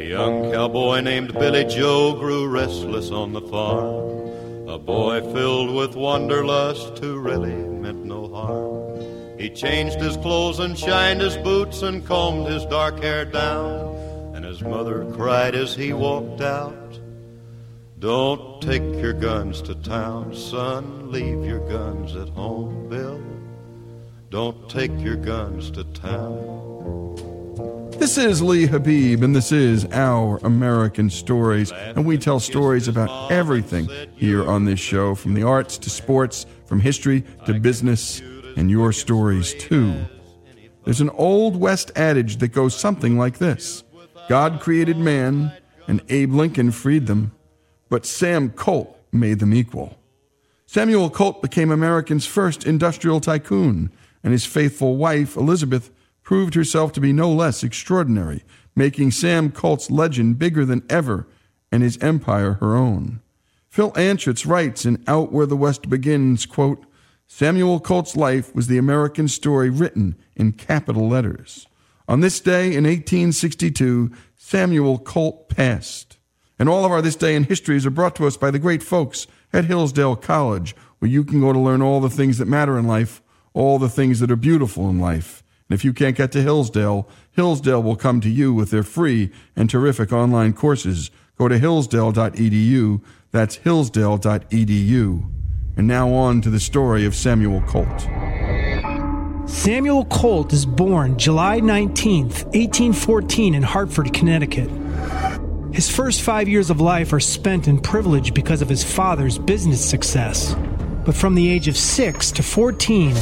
A young cowboy named Billy Joe grew restless on the farm. A boy filled with wanderlust who really meant no harm. He changed his clothes and shined his boots and combed his dark hair down. And his mother cried as he walked out. Don't take your guns to town, son. Leave your guns at home, Bill. Don't take your guns to town. This is Lee Habib, and this is Our American Stories. And we tell stories about everything here on this show from the arts to sports, from history to business, and your stories too. There's an old West adage that goes something like this God created man, and Abe Lincoln freed them but Sam Colt made them equal. Samuel Colt became America's first industrial tycoon, and his faithful wife, Elizabeth, proved herself to be no less extraordinary, making Sam Colt's legend bigger than ever and his empire her own. Phil Anschutz writes in Out Where the West Begins, quote, Samuel Colt's life was the American story written in capital letters. On this day in 1862, Samuel Colt passed. And all of our This Day in Histories are brought to us by the great folks at Hillsdale College, where you can go to learn all the things that matter in life, all the things that are beautiful in life. And if you can't get to Hillsdale, Hillsdale will come to you with their free and terrific online courses. Go to hillsdale.edu. That's hillsdale.edu. And now on to the story of Samuel Colt. Samuel Colt is born July 19th, 1814, in Hartford, Connecticut. His first five years of life are spent in privilege because of his father's business success. But from the age of 6 to 14,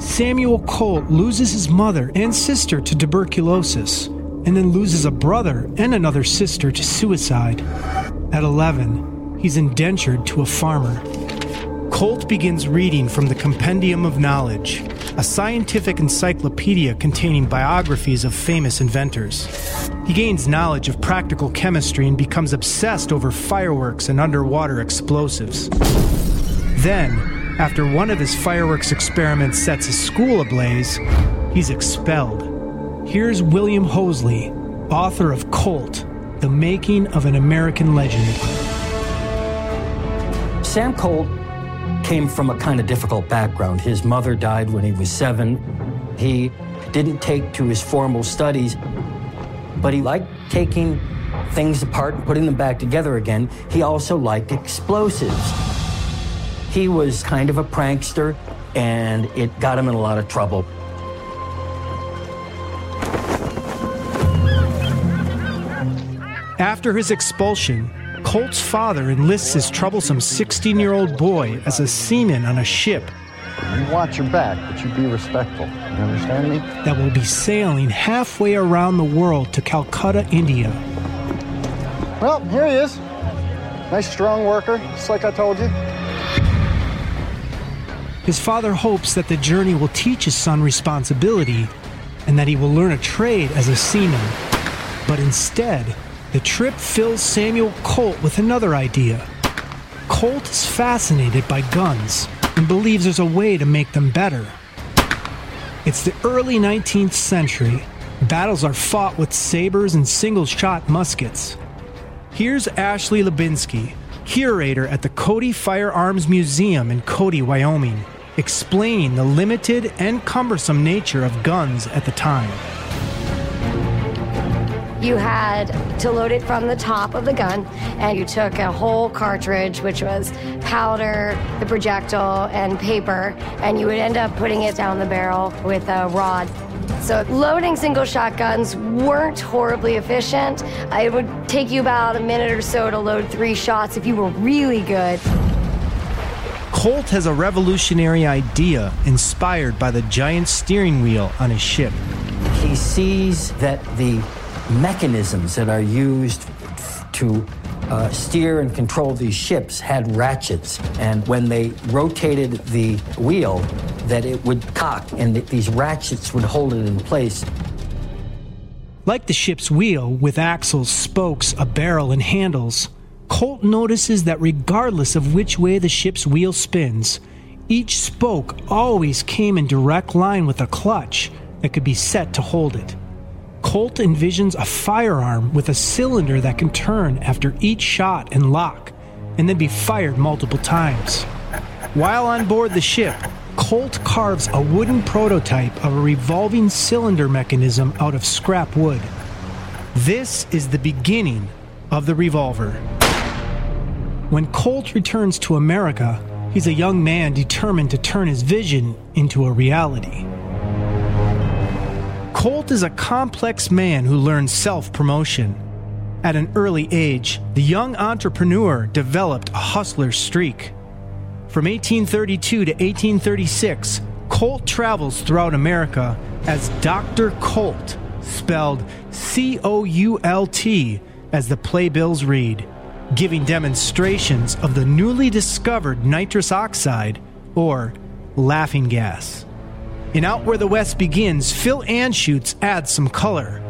Samuel Colt loses his mother and sister to tuberculosis, and then loses a brother and another sister to suicide. At 11, he's indentured to a farmer. Colt begins reading from the Compendium of Knowledge, a scientific encyclopedia containing biographies of famous inventors. He gains knowledge of practical chemistry and becomes obsessed over fireworks and underwater explosives. Then, after one of his fireworks experiments sets a school ablaze, he's expelled. Here's William Hosley, author of Colt, The Making of an American Legend. Sam Colt came from a kind of difficult background. His mother died when he was seven. He didn't take to his formal studies, but he liked taking things apart and putting them back together again. He also liked explosives. He was kind of a prankster, and it got him in a lot of trouble. After his expulsion, Colt's father enlists his troublesome 16 year old boy as a seaman on a ship. You watch your back, but you be respectful. You understand me? That will be sailing halfway around the world to Calcutta, India. Well, here he is. Nice, strong worker, just like I told you. His father hopes that the journey will teach his son responsibility and that he will learn a trade as a seaman. But instead, the trip fills Samuel Colt with another idea. Colt is fascinated by guns and believes there's a way to make them better. It's the early 19th century. Battles are fought with sabers and single shot muskets. Here's Ashley Hlebinsky, curator at the Cody Firearms Museum in Cody, Wyoming, explaining the limited and cumbersome nature of guns at the time. You had to load it from the top of the gun, and you took a whole cartridge, which was powder, the projectile, and paper, and you would end up putting it down the barrel with a rod. So loading single shotguns weren't horribly efficient. It would take you about a minute or so to load three shots if you were really good. Colt has a revolutionary idea inspired by the giant steering wheel on his ship. He sees that the mechanisms that are used to uh, steer and control these ships had ratchets, and when they rotated the wheel, that it would cock, and th- these ratchets would hold it in place. Like the ship's wheel, with axles, spokes, a barrel, and handles, Colt notices that regardless of which way the ship's wheel spins, each spoke always came in direct line with a clutch that could be set to hold it. Colt envisions a firearm with a cylinder that can turn after each shot and lock, and then be fired multiple times. While on board the ship, Colt carves a wooden prototype of a revolving cylinder mechanism out of scrap wood. This is the beginning of the revolver. When Colt returns to America, he's a young man determined to turn his vision into a reality. Colt is a complex man who learns self promotion. At an early age, the young entrepreneur developed a hustler's streak. From 1832 to 1836, Colt travels throughout America as Dr. Colt, spelled C O U L T, as the playbills read, giving demonstrations of the newly discovered nitrous oxide, or laughing gas. In Out Where the West Begins, Phil Anschutz adds some color.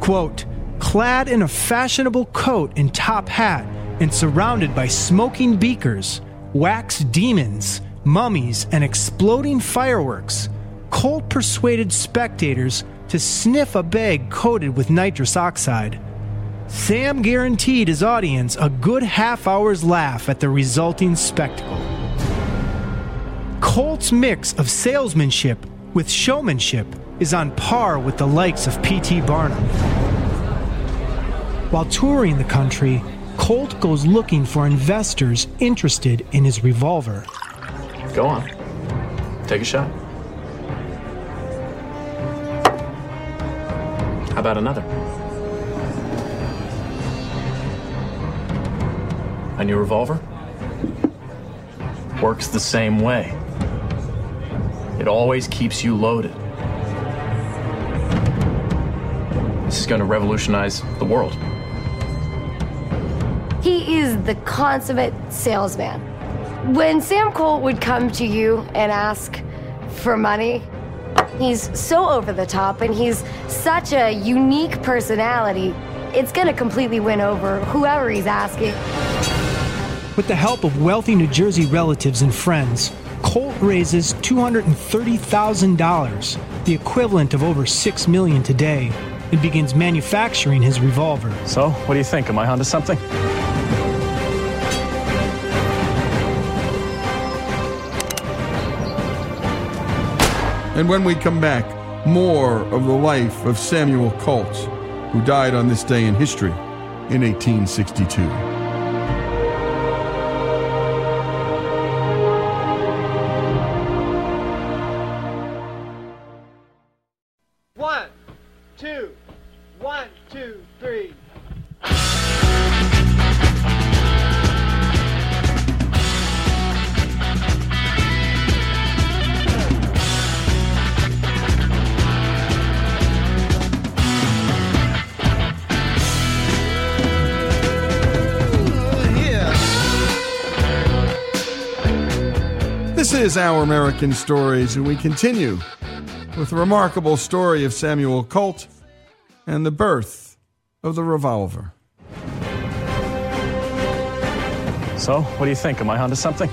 Quote, clad in a fashionable coat and top hat and surrounded by smoking beakers, wax demons, mummies, and exploding fireworks, Colt persuaded spectators to sniff a bag coated with nitrous oxide. Sam guaranteed his audience a good half hour's laugh at the resulting spectacle. Colt's mix of salesmanship with showmanship is on par with the likes of P.T. Barnum. While touring the country, Colt goes looking for investors interested in his revolver. Go on. Take a shot. How about another? A new revolver? Works the same way. It always keeps you loaded. This is going to revolutionize the world. He is the consummate salesman. When Sam Colt would come to you and ask for money, he's so over the top and he's such a unique personality, it's going to completely win over whoever he's asking. With the help of wealthy New Jersey relatives and friends, Colt raises $230,000, the equivalent of over 6 million today, and begins manufacturing his revolver. So, what do you think? Am I onto something? And when we come back, more of the life of Samuel Colt, who died on this day in history in 1862. Is Our American Stories, and we continue with the remarkable story of Samuel Colt and the birth of the revolver. So, what do you think? Am I onto something?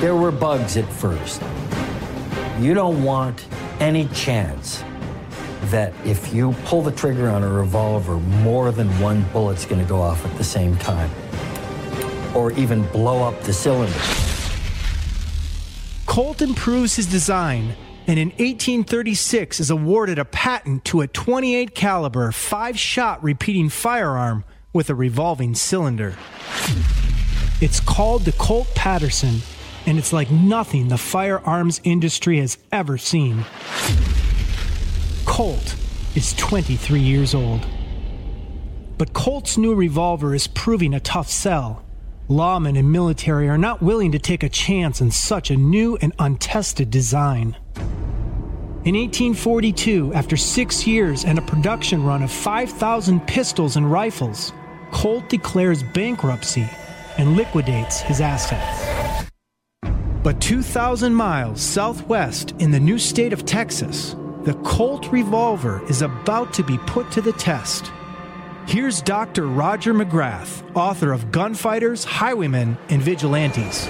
There were bugs at first. You don't want any chance that if you pull the trigger on a revolver, more than one bullet's going to go off at the same time, or even blow up the cylinder. Colt improves his design and in 1836 is awarded a patent to a 28 caliber five-shot repeating firearm with a revolving cylinder. It's called the Colt Paterson and it's like nothing the firearms industry has ever seen. Colt is 23 years old. But Colt's new revolver is proving a tough sell. Lawmen and military are not willing to take a chance on such a new and untested design. In 1842, after six years and a production run of 5,000 pistols and rifles, Colt declares bankruptcy and liquidates his assets. But 2,000 miles southwest in the new state of Texas, the Colt revolver is about to be put to the test. Here's Dr. Roger McGrath, author of Gunfighters, Highwaymen, and Vigilantes.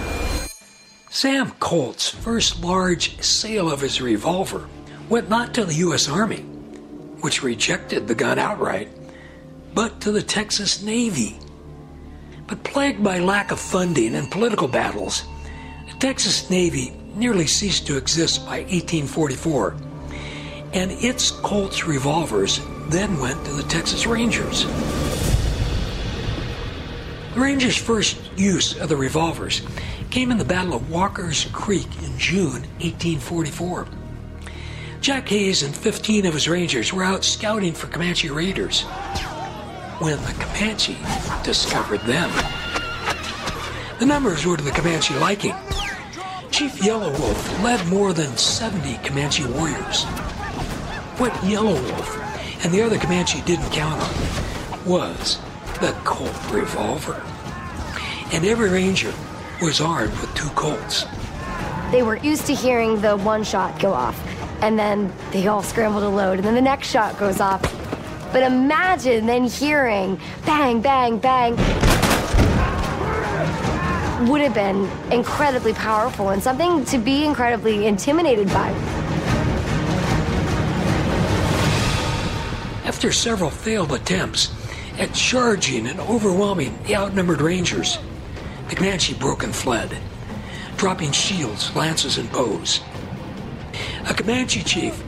Sam Colt's first large sale of his revolver went not to the U.S. Army, which rejected the gun outright, but to the Texas Navy. But plagued by lack of funding and political battles, the Texas Navy nearly ceased to exist by 1844, and its Colt's revolvers then went to the Texas Rangers. The Rangers' first use of the revolvers came in the Battle of Walker's Creek in June 1844. Jack Hays and 15 of his Rangers were out scouting for Comanche raiders when the Comanche discovered them. The numbers were to the Comanche liking. Chief Yellow Wolf led more than 70 Comanche warriors. What Yellow Wolf and the other Comanche didn't count on was the Colt revolver. And every ranger was armed with two Colts. They were used to hearing the one shot go off, and then they all scramble to load, and then the next shot goes off. But imagine then hearing bang, bang, bang. Would have been incredibly powerful and something to be incredibly intimidated by. After several failed attempts at charging and overwhelming the outnumbered Rangers, the Comanche broke and fled, dropping shields, lances, and bows. A Comanche chief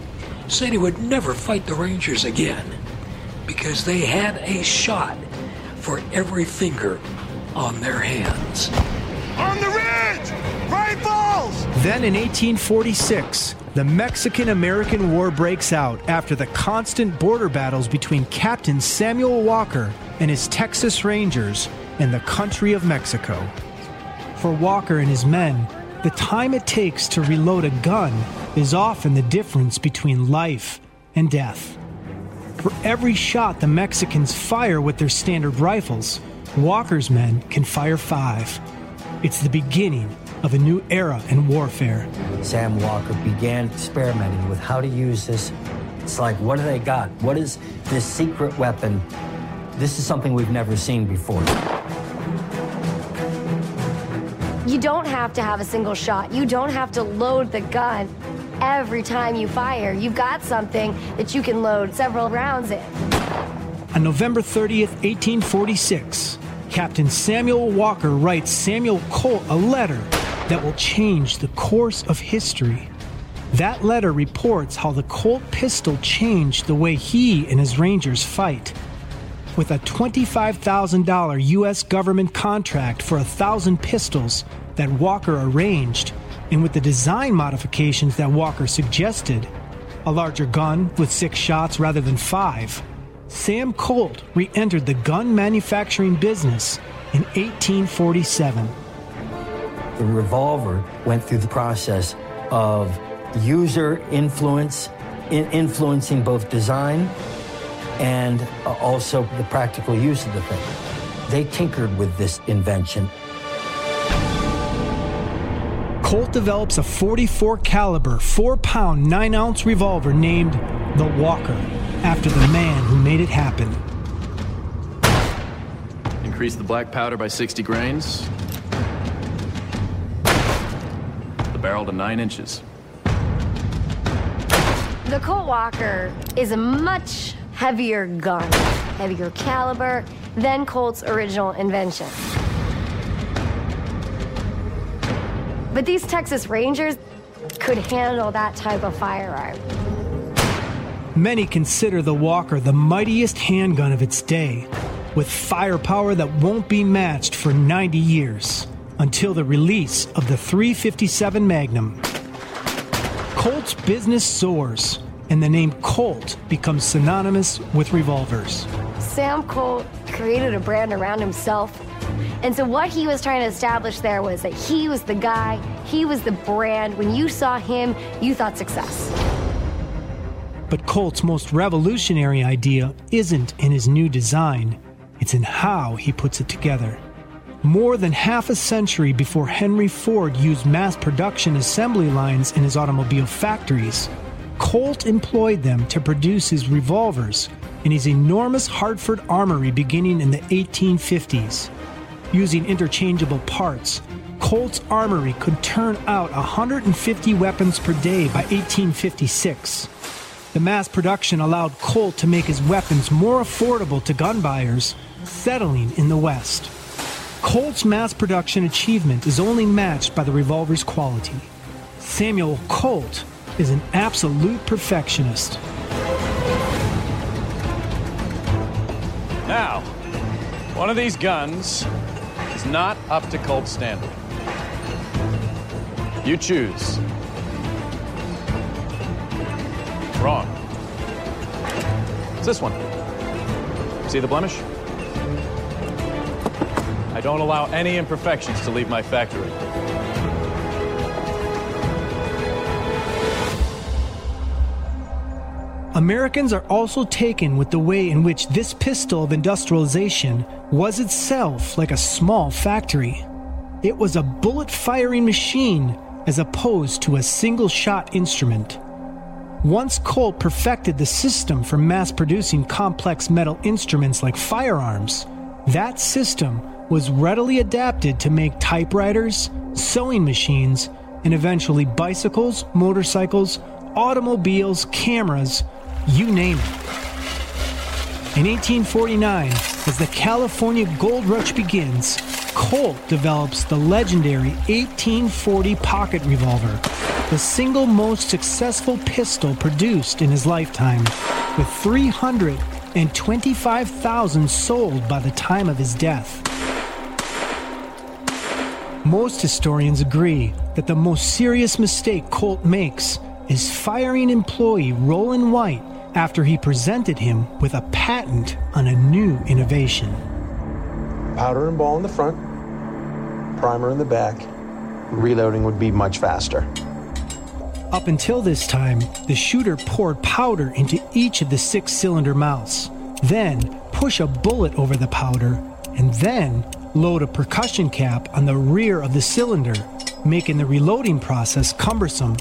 said he would never fight the Rangers again because they had a shot for every finger on their hands. On the ridge! Rifles! Then in 1846, the Mexican American War breaks out after the constant border battles between Captain Samuel Walker and his Texas Rangers in the country of Mexico. For Walker and his men, the time it takes to reload a gun is often the difference between life and death. For every shot the Mexicans fire with their standard rifles, Walker's men can fire five. It's the beginning of a new era in warfare. Sam Walker began experimenting with how to use this. It's like, what do they got? What is this secret weapon? This is something we've never seen before. You don't have to have a single shot. You don't have to load the gun every time you fire. You've got something that you can load several rounds in. On November 30th, 1846, Captain Samuel Walker writes Samuel Colt a letter that will change the course of history. That letter reports how the Colt pistol changed the way he and his Rangers fight. With a $25,000 U.S. government contract for a thousand pistols that Walker arranged, and with the design modifications that Walker suggested, a larger gun with six shots rather than five, Sam Colt re entered the gun manufacturing business in 1847. The revolver went through the process of user influence, in influencing both design and uh, also the practical use of the thing. They tinkered with this invention. Colt develops a 44 caliber, 4-pound, 9-ounce revolver named the Walker after the man who made it happen. Increase the black powder by 60 grains. The barrel to 9 inches. The Colt Walker is a much heavier gun, heavier caliber than Colt's original invention. But these Texas Rangers could handle that type of firearm. Many consider the Walker the mightiest handgun of its day, with firepower that won't be matched for 90 years until the release of the 357 Magnum. Colt's business soars, and the name Colt becomes synonymous with revolvers. Sam Colt created a brand around himself. And so, what he was trying to establish there was that he was the guy, he was the brand. When you saw him, you thought success. But Colt's most revolutionary idea isn't in his new design, it's in how he puts it together. More than half a century before Henry Ford used mass production assembly lines in his automobile factories, Colt employed them to produce his revolvers in his enormous Hartford armory beginning in the 1850s. Using interchangeable parts, Colt's armory could turn out 150 weapons per day by 1856. The mass production allowed Colt to make his weapons more affordable to gun buyers, settling in the West. Colt's mass production achievement is only matched by the revolver's quality. Samuel Colt is an absolute perfectionist. Now, one of these guns is not up to Colt standard. You choose. Wrong. It's this one. See the blemish? I don't allow any imperfections to leave my factory. Americans are also taken with the way in which this pistol of industrialization was itself like a small factory. It was a bullet firing machine as opposed to a single shot instrument. Once Colt perfected the system for mass producing complex metal instruments like firearms, that system was readily adapted to make typewriters, sewing machines, and eventually bicycles, motorcycles, automobiles, cameras, you name it. In 1849, as the California gold rush begins, Colt develops the legendary 1840 pocket revolver, the single most successful pistol produced in his lifetime, with 325,000 sold by the time of his death. Most historians agree that the most serious mistake Colt makes is firing employee Rollin White after he presented him with a patent on a new innovation. Powder and ball in the front, primer in the back. Reloading would be much faster. Up until this time, the shooter poured powder into each of the six cylinder mouths, then push a bullet over the powder, and then load a percussion cap on the rear of the cylinder, making the reloading process cumbersome,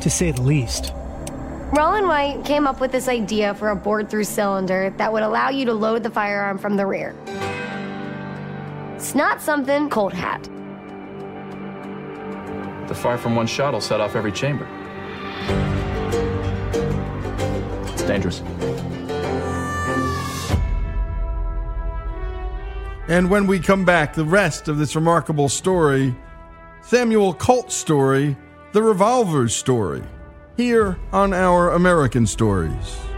to say the least. Rollin White came up with this idea for a bored through cylinder that would allow you to load the firearm from the rear. It's not something Colt had. The fire from one shot will set off every chamber. It's dangerous. And when we come back, the rest of this remarkable story Samuel Colt's story, the revolver's story, here on our American Stories.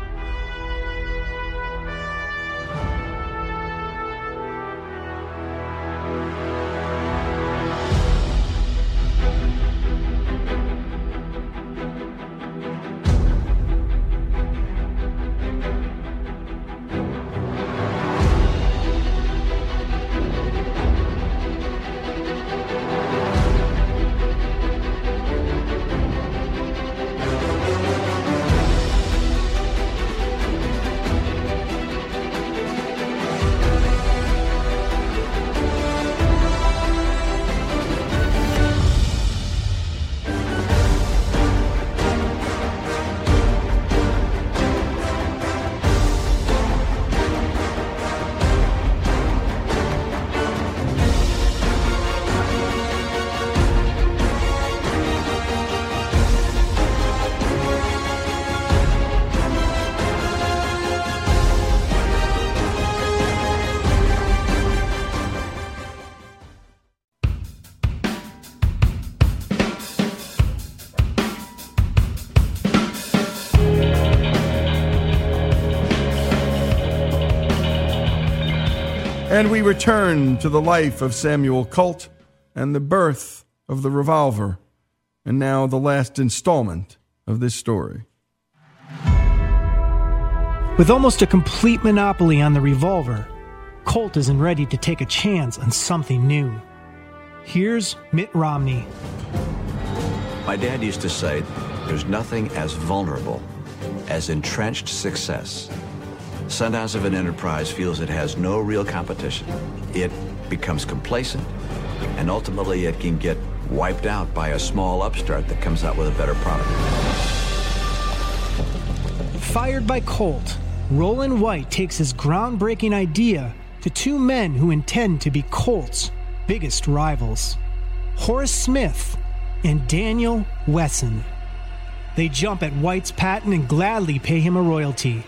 And we return to the life of Samuel Colt and the birth of the revolver, and now the last installment of this story. With almost a complete monopoly on the revolver, Colt isn't ready to take a chance on something new. Here's Mitt Romney. My dad used to say there's nothing as vulnerable as entrenched success. Sometimes of an enterprise feels it has no real competition, it becomes complacent, and ultimately it can get wiped out by a small upstart that comes out with a better product. Fired by Colt, Rollin White takes his groundbreaking idea to two men who intend to be Colt's biggest rivals Horace Smith and Daniel Wesson. They jump at White's patent and gladly pay him a royalty.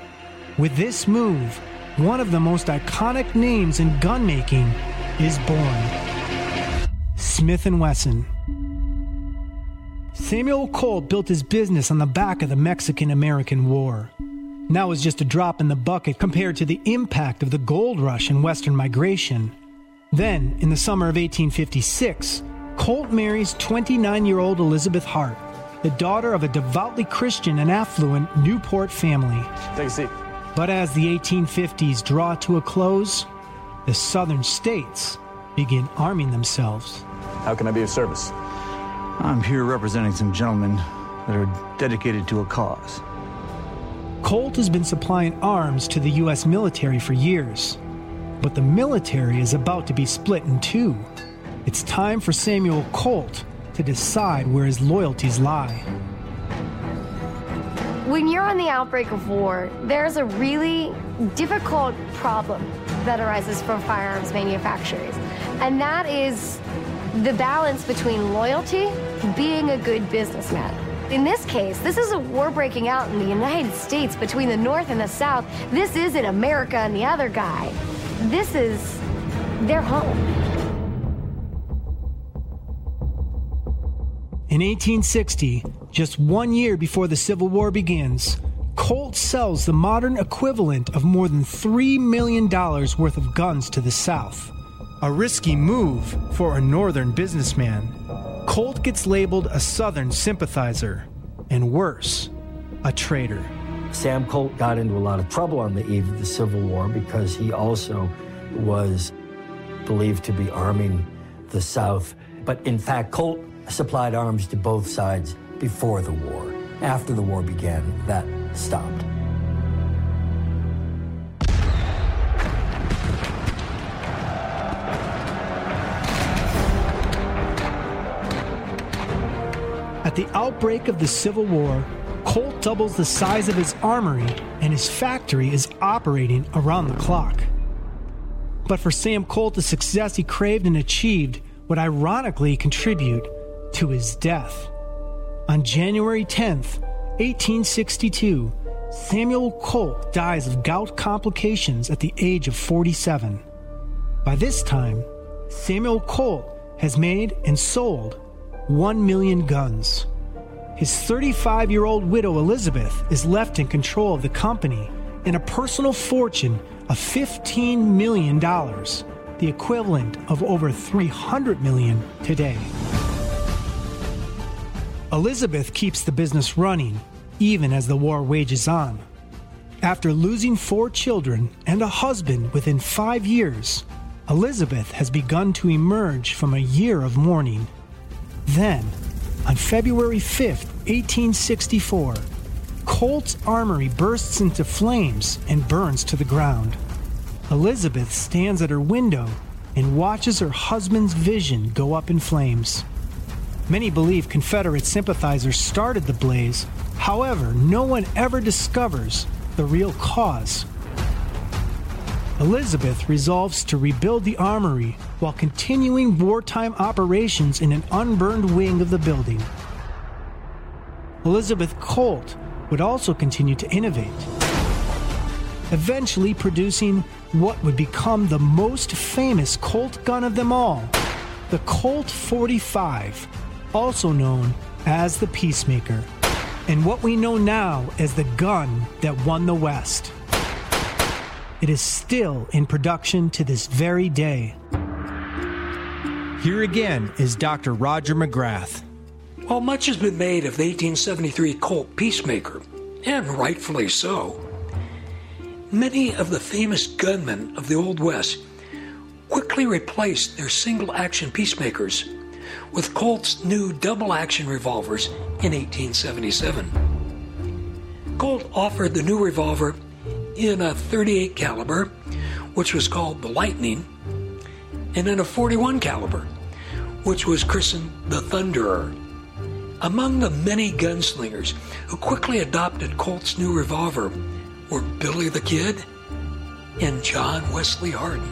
With this move, one of the most iconic names in gun making is born Smith & Wesson. Samuel Colt built his business on the back of the Mexican American War. Now was just a drop in the bucket compared to the impact of the gold rush and Western migration. Then, in the summer of 1856, Colt marries 29 year old Elizabeth Hart, the daughter of a devoutly Christian and affluent Newport family. Take a seat. But as the 1850s draw to a close, the southern states begin arming themselves. How can I be of service? I'm here representing some gentlemen that are dedicated to a cause. Colt has been supplying arms to the U.S. military for years, but the military is about to be split in two. It's time for Samuel Colt to decide where his loyalties lie. When you're on the outbreak of war, there's a really difficult problem that arises for firearms manufacturers, and that is the balance between loyalty being a good businessman. In this case, this is a war breaking out in the United States between the North and the South. This isn't America and the other guy. This is their home. In 1860, just one year before the Civil War begins, Colt sells the modern equivalent of more than $3 million worth of guns to the South. A risky move for a Northern businessman. Colt gets labeled a Southern sympathizer, and worse, a traitor. Sam Colt got into a lot of trouble on the eve of the Civil War because he also was believed to be arming the South. But in fact, Colt supplied arms to both sides before the war. After the war began, that stopped. At the outbreak of the Civil War, Colt doubles the size of his armory and his factory is operating around the clock. But for Sam Colt, the success he craved and achieved would ironically contribute to his death. On January 10th, 1862, Samuel Colt dies of gout complications at the age of 47. By this time, Samuel Colt has made and sold 1 million guns. His 35 year old widow Elizabeth is left in control of the company and a personal fortune of $15 million, the equivalent of over 300 million today. Elizabeth keeps the business running even as the war wages on. After losing four children and a husband within five years, Elizabeth has begun to emerge from a year of mourning. Then, on February 5, 1864, Colt's armory bursts into flames and burns to the ground. Elizabeth stands at her window and watches her husband's vision go up in flames. Many believe Confederate sympathizers started the blaze, however, no one ever discovers the real cause. Elizabeth resolves to rebuild the armory while continuing wartime operations in an unburned wing of the building. Elizabeth Colt would also continue to innovate, eventually producing what would become the most famous Colt gun of them all the Colt 45, also known as the Peacemaker, and what we know now as the gun that won the West. It is still in production to this very day. Here again is Dr. Roger McGrath. While much has been made of the 1873 Colt Peacemaker, and rightfully so, many of the famous gunmen of the Old West quickly replaced their single action peacemakers with Colt's new double action revolvers in 1877. Colt offered the new revolver in a 38 caliber, which was called the Lightning, and in a 41 caliber, which was christened the Thunderer. Among the many gunslingers who quickly adopted Colt's new revolver were Billy the Kid and John Wesley Hardin.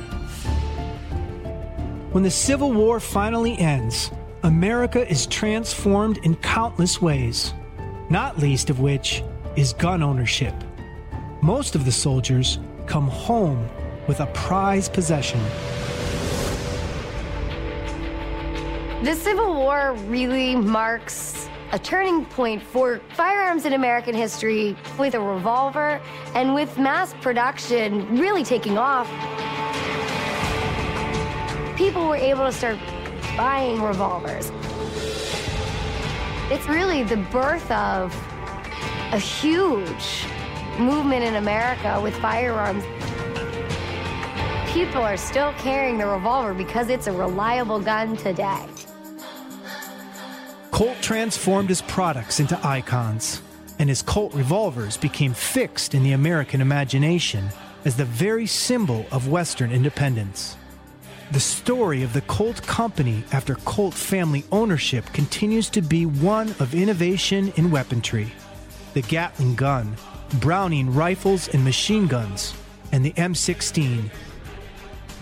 When the Civil War finally ends, America is transformed in countless ways, not least of which is gun ownership. Most of the soldiers come home with a prized possession. The Civil War really marks a turning point for firearms in American history with a revolver and with mass production really taking off. People were able to start buying revolvers. It's really the birth of a huge movement in America with firearms. People are still carrying the revolver because it's a reliable gun today. Colt transformed his products into icons, and his Colt revolvers became fixed in the American imagination as the very symbol of Western independence. The story of the Colt Company after Colt family ownership continues to be one of innovation in weaponry. The Gatling gun, Browning rifles and machine guns, and the M16.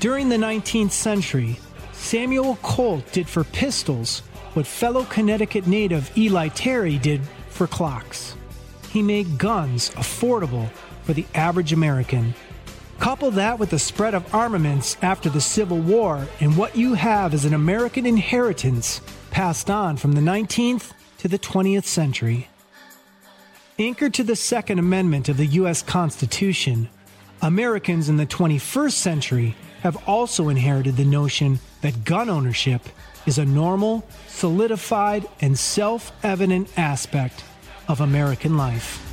During the 19th century, Samuel Colt did for pistols what fellow Connecticut native Eli Terry did for clocks. He made guns affordable for the average American. Couple that with the spread of armaments after the Civil War, and what you have is an American inheritance passed on from the 19th to the 20th century. Anchored to the Second Amendment of the U.S. Constitution, Americans in the 21st century have also inherited the notion that gun ownership is a normal, solidified, and self evident aspect of American life.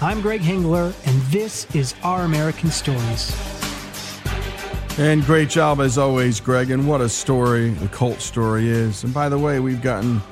I'm Greg Hengler, and this is Our American Stories. And great job as always, Greg. And what a story the Colt story is. And by the way, we've gotten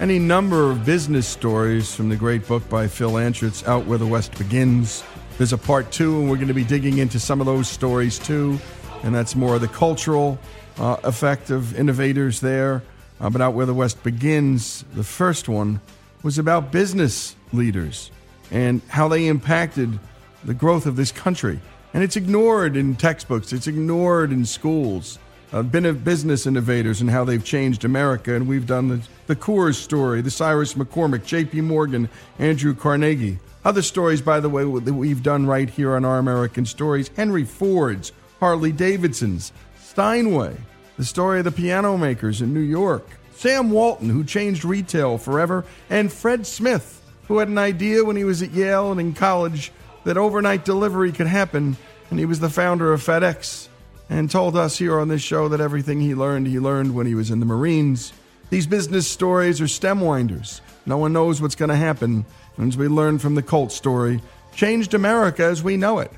any number of business stories from the great book by Phil Anschutz, Out Where the West Begins. There's a part two, and we're going to be digging into some of those stories too. And that's more of the cultural uh, effect of innovators there. Uh, but Out Where the West Begins, the first one, was about business leaders and how they impacted the growth of this country. And it's ignored in textbooks, it's ignored in schools. Uh, been business innovators and how they've changed America. And we've done the, the Coors story, the Cyrus McCormick, J.P. Morgan, Andrew Carnegie. Other stories, by the way, that we've done right here on Our American Stories Henry Ford's, Harley Davidson's, Steinway, the story of the piano makers in New York, Sam Walton, who changed retail forever, and Fred Smith, who had an idea when he was at Yale and in college that overnight delivery could happen, and he was the founder of FedEx and told us here on this show that everything he learned, he learned when he was in the Marines. These business stories are stem winders. No one knows what's going to happen. And As we learned from the Colt story, changed America as we know it.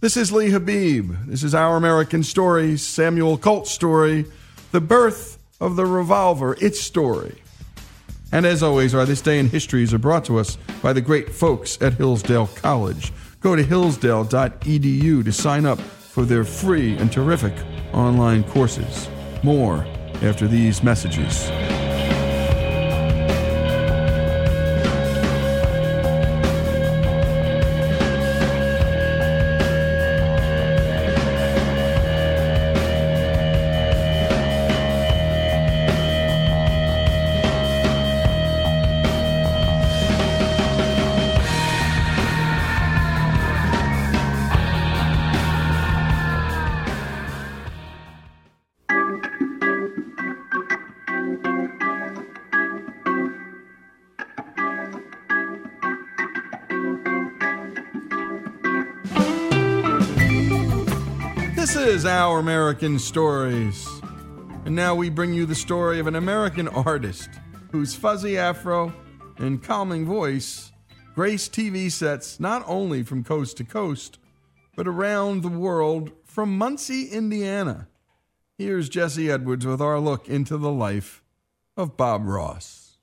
This is Lee Habib. This is Our American Story, Samuel Colt story, the birth of the revolver, its story. And as always, our This Day in Histories are brought to us by the great folks at Hillsdale College. Go to hillsdale.edu to sign up for their free and terrific online courses. More after these messages. American Stories. And now we bring you the story of an American artist whose fuzzy afro and calming voice grace TV sets not only from coast to coast, but around the world from Muncie, Indiana. Here's Jesse Edwards with our look into the life of Bob Ross.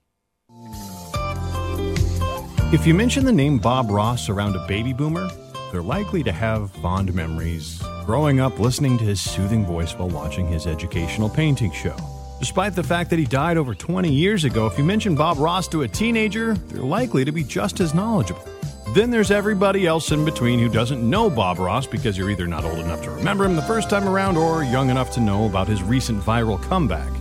If you mention the name Bob Ross around a baby boomer, they're likely to have fond memories growing up listening to his soothing voice while watching his educational painting show. Despite the fact that he died over 20 years ago, if you mention Bob Ross to a teenager, they're likely to be just as knowledgeable. Then there's everybody else in between who doesn't know Bob Ross because you're either not old enough to remember him the first time around or young enough to know about his recent viral comeback.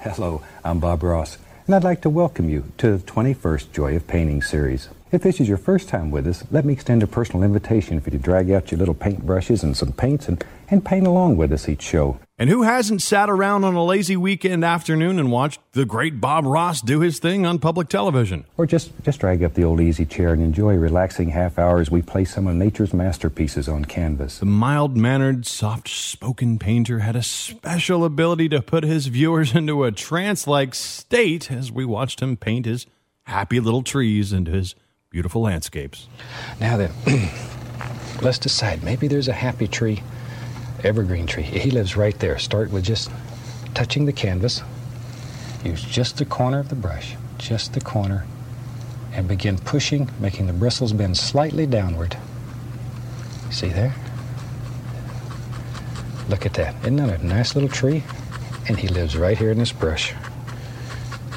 Hello, I'm Bob Ross, and I'd like to welcome you to the 21st Joy of Painting series. If this is your first time with us, let me extend a personal invitation for you to drag out your little paintbrushes and some paints and, and paint along with us each show. And who hasn't sat around on a lazy weekend afternoon and watched the great Bob Ross do his thing on public television? Or just, just drag up the old easy chair and enjoy a relaxing half hour as we play some of nature's masterpieces on canvas. The mild mannered, soft spoken painter had a special ability to put his viewers into a trance like state as we watched him paint his happy little trees and his beautiful landscapes. Now then, let's decide. Maybe there's a happy tree, evergreen tree. He lives right there. Start with just touching the canvas. Use just the corner of the brush, just the corner, and begin pushing, making the bristles bend slightly downward. See there? Look at that. Isn't that a nice little tree? And he lives right here in this brush.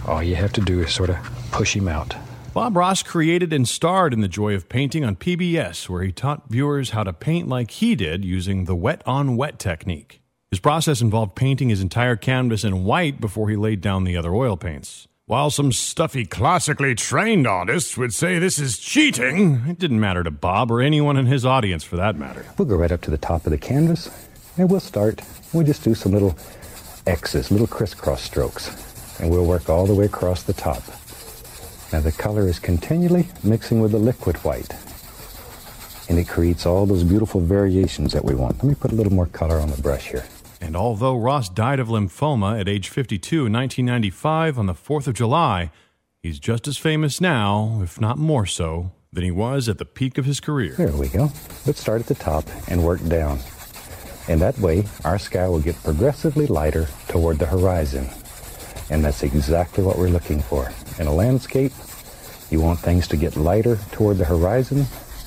All you have to do is sort of push him out. Bob Ross created and starred in The Joy of Painting on PBS, where he taught viewers how to paint like he did using the wet on wet technique. His process involved painting his entire canvas in white before he laid down the other oil paints. While some stuffy, classically trained artists would say this is cheating, it didn't matter to Bob or anyone in his audience for that matter. We'll go right up to the top of the canvas and we'll start. We'll just do some little X's, little crisscross strokes, and we'll work all the way across the top. Now the color is continually mixing with the liquid white. And it creates all those beautiful variations that we want. Let me put a little more color on the brush here. And although Ross died of lymphoma at age 52 in 1995 on the 4th of July, he's just as famous now, if not more so, than he was at the peak of his career. There we go. Let's start at the top and work down. And that way, our sky will get progressively lighter toward the horizon. And that's exactly what we're looking for. In a landscape, you want things to get lighter toward the horizon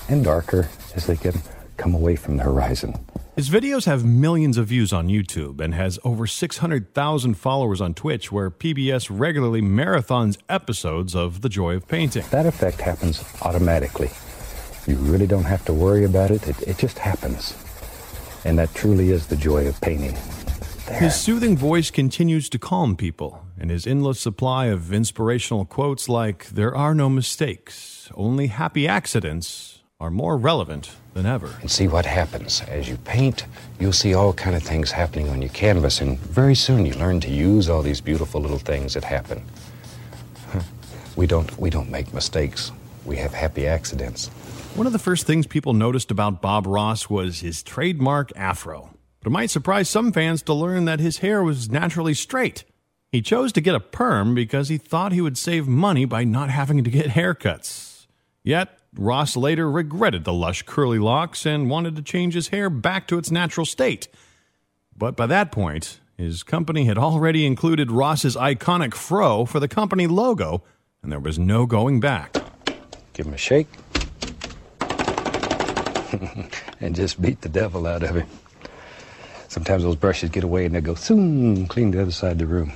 and darker as they can come away from the horizon. His videos have millions of views on YouTube and has over 600,000 followers on Twitch, where PBS regularly marathons episodes of The Joy of Painting. That effect happens automatically. You really don't have to worry about it, it, it just happens. And that truly is the joy of painting. There. His soothing voice continues to calm people, and his endless supply of inspirational quotes like, There are no mistakes, only happy accidents, are more relevant than ever. And see what happens. As you paint, you'll see all kind of things happening on your canvas, and very soon you learn to use all these beautiful little things that happen. We don't, we don't make mistakes. We have happy accidents. One of the first things people noticed about Bob Ross was his trademark afro. It might surprise some fans to learn that his hair was naturally straight. He chose to get a perm because he thought he would save money by not having to get haircuts. Yet, Ross later regretted the lush curly locks and wanted to change his hair back to its natural state. But by that point, his company had already included Ross's iconic fro for the company logo, and there was no going back. Give him a shake. and just beat the devil out of him. Sometimes those brushes get away and they go zoom, clean the other side of the room.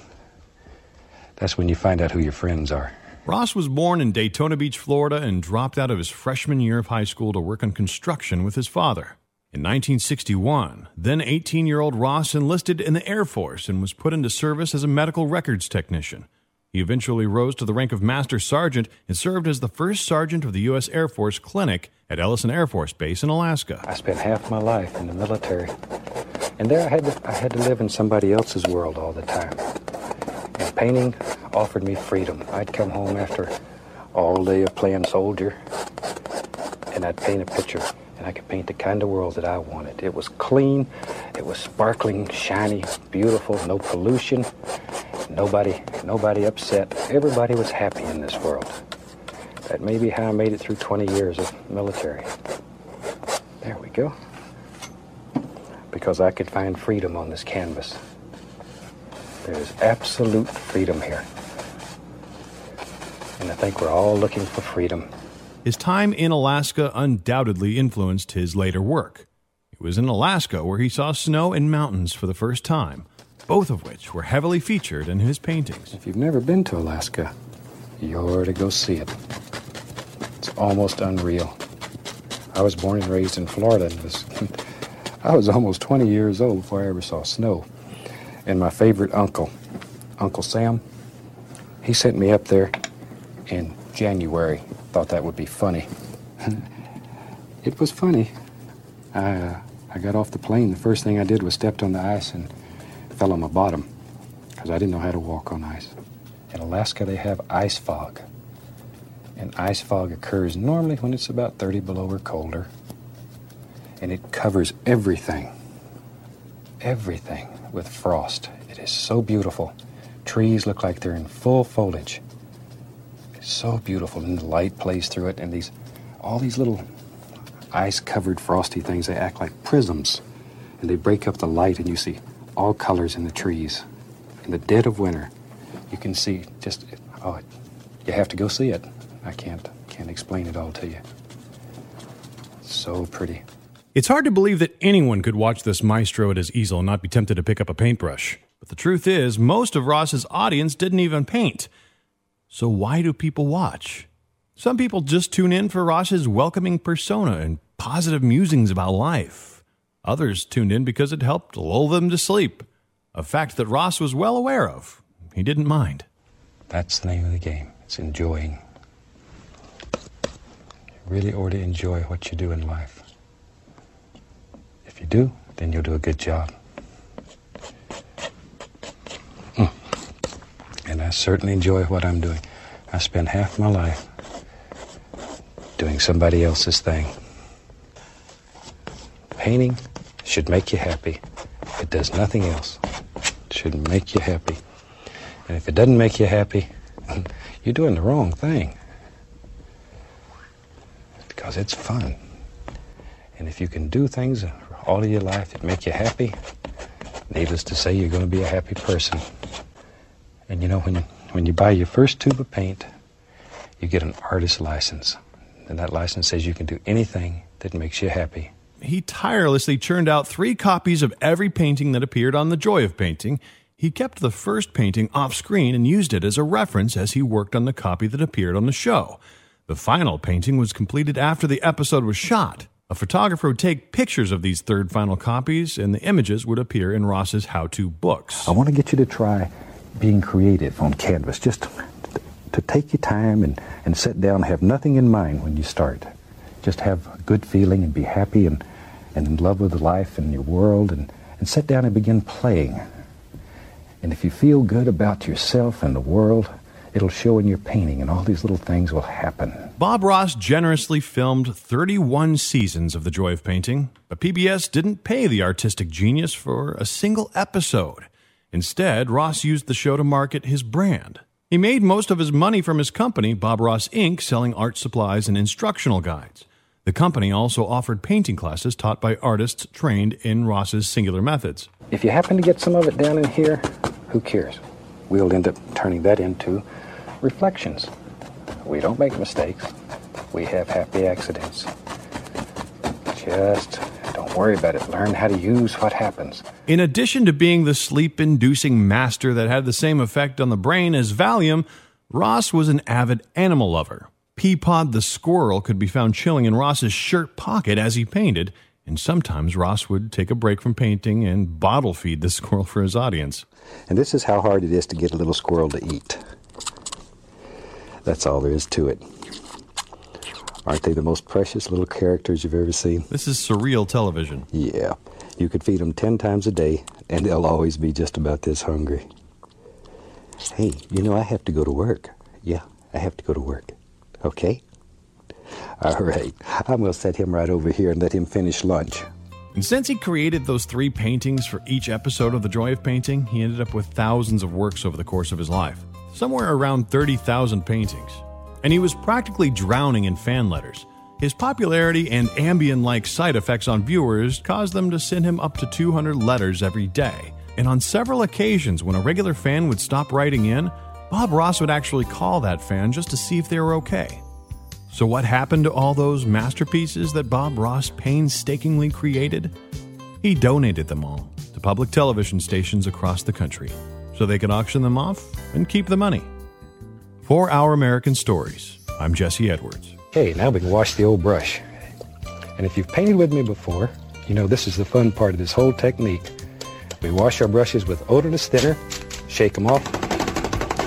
That's when you find out who your friends are. Ross was born in Daytona Beach, Florida, and dropped out of his freshman year of high school to work on construction with his father. In 1961, then 18 year old Ross enlisted in the Air Force and was put into service as a medical records technician. He eventually rose to the rank of Master Sergeant and served as the first sergeant of the U.S. Air Force Clinic at Eielson Air Force Base in Alaska. I spent half my life in the military. And there I had to, I had to live in somebody else's world all the time. And painting offered me freedom. I'd come home after all day of playing soldier, and I'd paint a picture, and I could paint the kind of world that I wanted. It was clean, it was sparkling, shiny, beautiful, no pollution, nobody, nobody upset. Everybody was happy in this world. That may be how I made it through 20 years of military. There we go because I could find freedom on this canvas. There's absolute freedom here. And I think we're all looking for freedom. His time in Alaska undoubtedly influenced his later work. It was in Alaska where he saw snow and mountains for the first time, both of which were heavily featured in his paintings. If you've never been to Alaska, you're to go see it. It's almost unreal. I was born and raised in Florida. And was, I was almost 20 years old before I ever saw snow. And my favorite uncle, Uncle Sam, he sent me up there in January. Thought that would be funny. it was funny. I, uh, I got off the plane. The first thing I did was stepped on the ice and fell on my bottom because I didn't know how to walk on ice. In Alaska, they have ice fog. And ice fog occurs normally when it's about 30 below or colder. And it covers everything, everything with frost. It is so beautiful. Trees look like they're in full foliage. It's so beautiful, and the light plays through it, and these, all these little ice-covered frosty things, they act like prisms, and they break up the light, and you see all colors in the trees. In the dead of winter, you can see just, oh, you have to go see it. I can't, can't explain it all to you. So pretty. It's hard to believe that anyone could watch this maestro at his easel and not be tempted to pick up a paintbrush. But the truth is, most of Ross's audience didn't even paint. So why do people watch? Some people just tune in for Ross's welcoming persona and positive musings about life. Others tuned in because it helped lull them to sleep, a fact that Ross was well aware of. He didn't mind. That's the name of the game. It's enjoying. You really ought to enjoy what you do in life. You do, then you'll do a good job. Mm. And I certainly enjoy what I'm doing. I spend half my life doing somebody else's thing. Painting should make you happy. It does nothing else. It should make you happy. And if it doesn't make you happy, you're doing the wrong thing. Because it's fun. And if you can do things all of your life that make you happy, needless to say, you're going to be a happy person. And you know, when, when you buy your first tube of paint, you get an artist license. And that license says you can do anything that makes you happy. He tirelessly churned out three copies of every painting that appeared on The Joy of Painting. He kept the first painting off screen and used it as a reference as he worked on the copy that appeared on the show. The final painting was completed after the episode was shot. A photographer would take pictures of these third final copies, and the images would appear in Ross's how to books. I want to get you to try being creative on canvas. Just to take your time and, and sit down have nothing in mind when you start. Just have a good feeling and be happy and, and in love with life and your world and, and sit down and begin playing. And if you feel good about yourself and the world, it'll show in your painting and all these little things will happen. Bob Ross generously filmed 31 seasons of The Joy of Painting, but PBS didn't pay the artistic genius for a single episode. Instead, Ross used the show to market his brand. He made most of his money from his company, Bob Ross Inc., selling art supplies and instructional guides. The company also offered painting classes taught by artists trained in Ross's singular methods. If you happen to get some of it down in here, who cares? We'll end up turning that into reflections. We don't make mistakes. We have happy accidents. Just don't worry about it. Learn how to use what happens. In addition to being the sleep inducing master that had the same effect on the brain as Valium, Ross was an avid animal lover. Peapod the squirrel could be found chilling in Ross's shirt pocket as he painted, and sometimes Ross would take a break from painting and bottle feed the squirrel for his audience. And this is how hard it is to get a little squirrel to eat. That's all there is to it. Aren't they the most precious little characters you've ever seen? This is surreal television. Yeah. You could feed them ten times a day, and they'll always be just about this hungry. Hey, you know, I have to go to work. Yeah, I have to go to work. Okay? All right. I'm going to set him right over here and let him finish lunch. And since he created those three paintings for each episode of The Joy of Painting, he ended up with thousands of works over the course of his life. Somewhere around 30,000 paintings and he was practically drowning in fan letters. His popularity and Ambien like side effects on viewers caused them to send him up to 200 letters every day. And on several occasions, when a regular fan would stop writing in, Bob Ross would actually call that fan just to see if they were okay. So, what happened to all those masterpieces that Bob Ross painstakingly created? He donated them all to public television stations across the country so they could auction them off and keep the money. For Our American Stories, I'm Jesse Edwards. Okay, now we can wash the old brush. And if you've painted with me before, you know this is the fun part of this whole technique. We wash our brushes with odorless thinner, shake them off,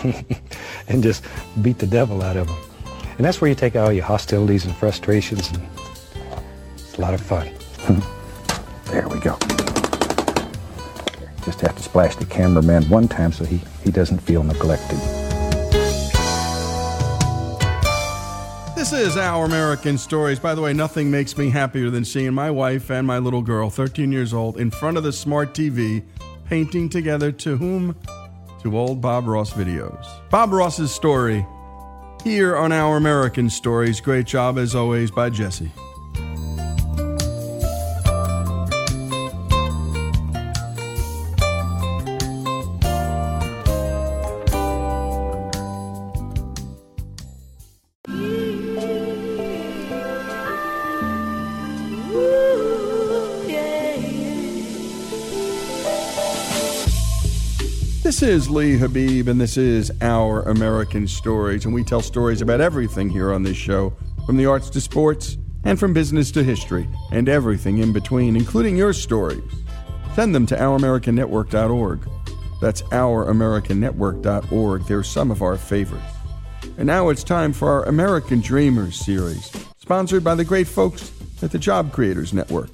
and just beat the devil out of them. And that's where you take all your hostilities and frustrations, and it's a lot of fun. There we go. Just have to splash the cameraman one time so he, he doesn't feel neglected. This is Our American Stories. By the way, nothing makes me happier than seeing my wife and my little girl, 13 years old, in front of the smart TV, painting together to whom? To old Bob Ross videos. Bob Ross's story here on Our American Stories. Great job, as always, by Jesse. This is Lee Habeeb, and this is Our American Stories. And we tell stories about everything here on this show from the arts to sports, and from business to history, and everything in between, including your stories. Send them to ouramericannetwork.org. That's ouramericannetwork.org. They're some of our favorites. And now it's time for our American Dreamers series, sponsored by the great folks at the Job Creators Network.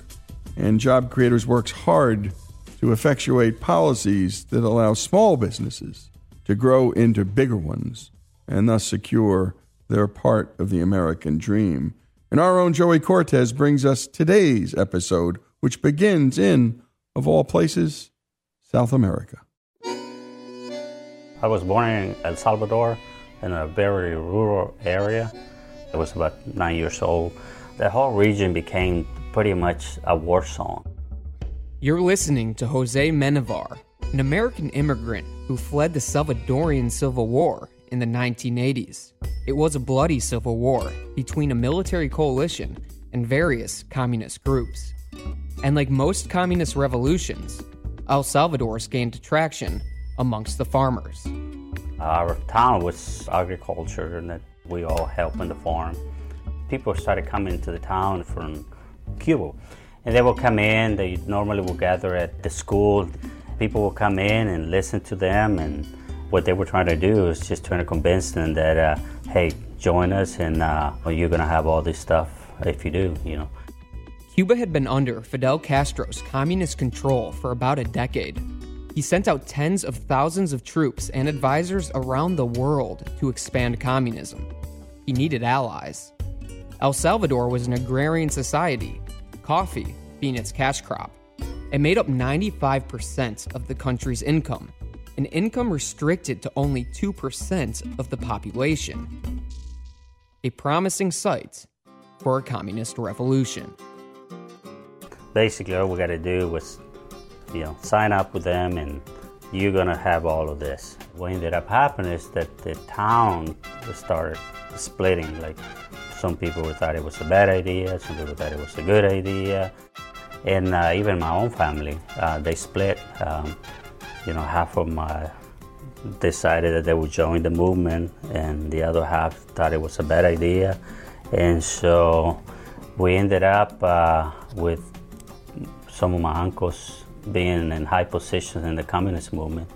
And Job Creators works hard to effectuate policies that allow small businesses to grow into bigger ones and thus secure their part of the American dream. And our own Joey Cortez brings us today's episode, which begins in, of all places, South America. I was born in El Salvador in a very rural area. I was about nine years old. The whole region became pretty much a war zone. You're listening to Jose Menevar, an American immigrant who fled the Salvadorian Civil War in the 1980s. It was a bloody civil war between a military coalition and various communist groups. And like most communist revolutions, El Salvador's gained traction amongst the farmers. Our town was agriculture and that we all help in the farm. People started coming to the town from Cuba and they will come in, they normally will gather at the school. People will come in and listen to them, and what they were trying to do is just trying to convince them that, uh, hey, join us, and uh, you're going to have all this stuff if you do, you know. Cuba had been under Fidel Castro's communist control for about a decade. He sent out tens of thousands of troops and advisors around the world to expand communism. He needed allies. El Salvador was an agrarian society coffee being its cash crop. It made up 95% of the country's income, an income restricted to only 2% of the population. A promising site for a communist revolution. Basically, all we got to do was, you know, sign up with them and you're going to have all of this. What ended up happening is that the town started splitting. Like some people thought it was a bad idea, some people thought it was a good idea. And uh, even my own family, uh, they split. Um, you know, half of my decided that they would join the movement, and the other half thought it was a bad idea. And so we ended up uh, with some of my uncles being in high positions in the communist movement,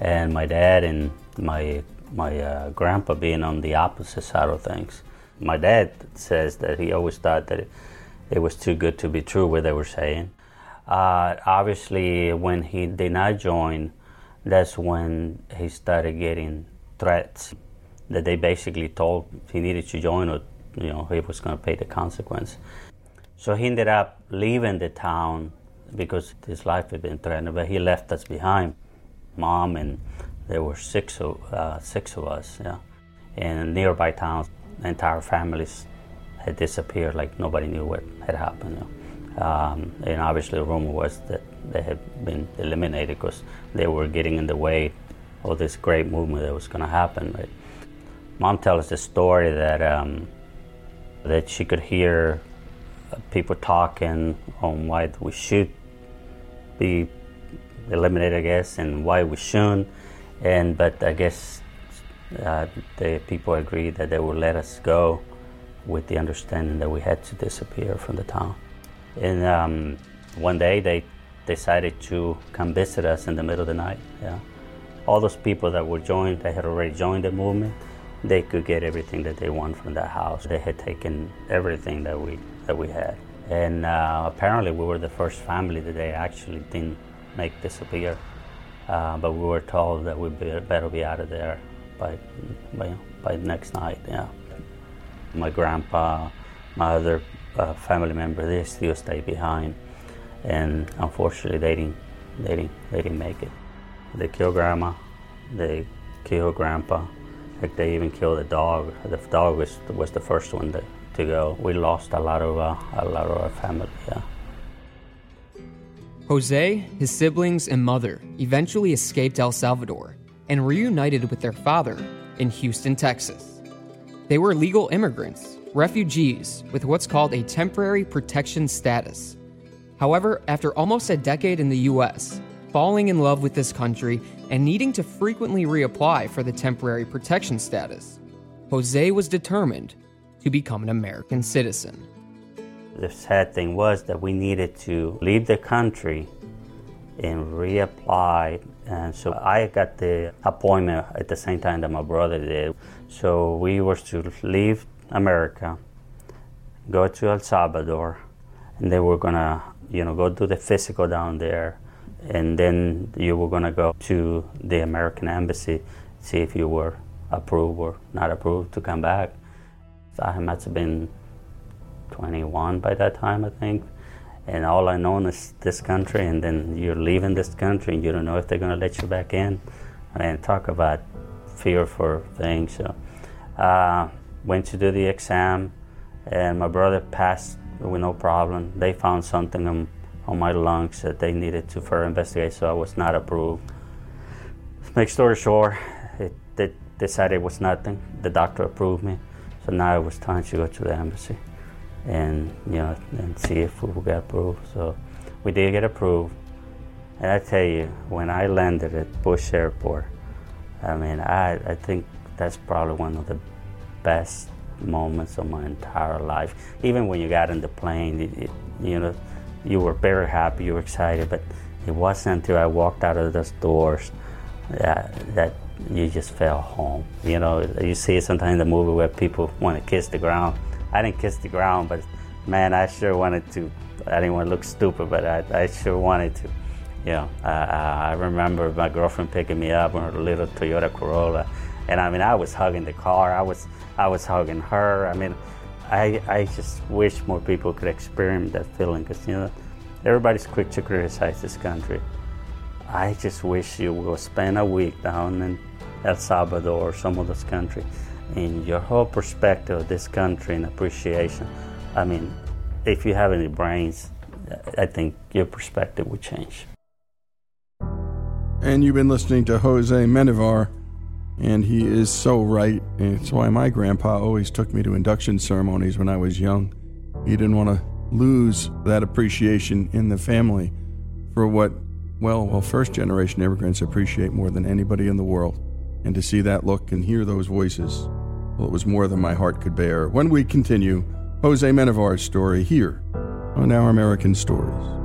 and my dad and my my uh, grandpa being on the opposite side of things. My dad says that he always thought that it, it was too good to be true what they were saying. Uh, obviously, when he did not join, that's when he started getting threats that they basically told he needed to join or you know he was going to pay the consequence. So he ended up leaving the town because his life had been threatened. But he left us behind, mom and there were six of uh, six of us. Yeah, in nearby towns, entire families had disappeared. Like nobody knew what had happened. You know? Um, and obviously, the rumor was that they had been eliminated because they were getting in the way of this great movement that was going to happen. Right? Mom tells the story that um, that she could hear people talking on why we should be eliminated, I guess, and why we shouldn't. And but I guess uh, the people agreed that they would let us go with the understanding that we had to disappear from the town. And um, one day they decided to come visit us in the middle of the night. Yeah, all those people that were joined, they had already joined the movement. They could get everything that they want from that house. They had taken everything that we that we had, and uh, apparently we were the first family that they actually didn't make disappear. Uh, but we were told that we better be out of there by by by next night. Yeah, my grandpa, my other uh, family member, they still stayed behind, and unfortunately they didn't they didn't they didn't make it. They killed grandma, they killed grandpa, like they even killed the dog. The dog was was the first one to, to go. We lost a lot of uh, a lot of our family. Yeah. Jose, his siblings, and mother eventually escaped El Salvador and reunited with their father in Houston, Texas. They were legal immigrants, refugees with what's called a temporary protection status. However, after almost a decade in the US, falling in love with this country and needing to frequently reapply for the temporary protection status, Jose was determined to become an American citizen. The sad thing was that we needed to leave the country and reapply. And so I got the appointment at the same time that my brother did. So we were to leave America, go to El Salvador, and then we're gonna, you know, go do the physical down there, and then you were gonna go to the American embassy, see if you were approved or not approved to come back. I must have been 21 by that time, I think. And all I know is this country, and then you're leaving this country, and you don't know if they're going to let you back in. And talk about fear for things. So, uh, went to do the exam, and my brother passed with no problem. They found something on, on my lungs that they needed to further investigate, so I was not approved. Make story short, it, they decided it was nothing. The doctor approved me, so now it was time to go to the embassy and you know and see if we got approved. So we did get approved. And I tell you, when I landed at Bush Airport, I mean, I, I think that's probably one of the best moments of my entire life. Even when you got in the plane, it, it, you know, you were very happy, you were excited, but it wasn't until I walked out of those doors that, that you just felt home. You know, you see it sometimes in the movie where people want to kiss the ground. I didn't kiss the ground, but man, I sure wanted to. I didn't want to look stupid, but I, I sure wanted to. You know, uh, I remember my girlfriend picking me up in her little Toyota Corolla, and I mean, I was hugging the car. I was, I was hugging her. I mean, I, I just wish more people could experience that feeling because you know, everybody's quick to criticize this country. I just wish you would spend a week down in El Salvador or some of those countries in your whole perspective of this country and appreciation. I mean, if you have any brains, I think your perspective would change. And you've been listening to Jose Menivar, and he is so right. And it's why my grandpa always took me to induction ceremonies when I was young. He didn't want to lose that appreciation in the family for what, well, well, first generation immigrants appreciate more than anybody in the world. And to see that look and hear those voices, well, it was more than my heart could bear. When we continue, Jose Menivar's story here on Our American Stories.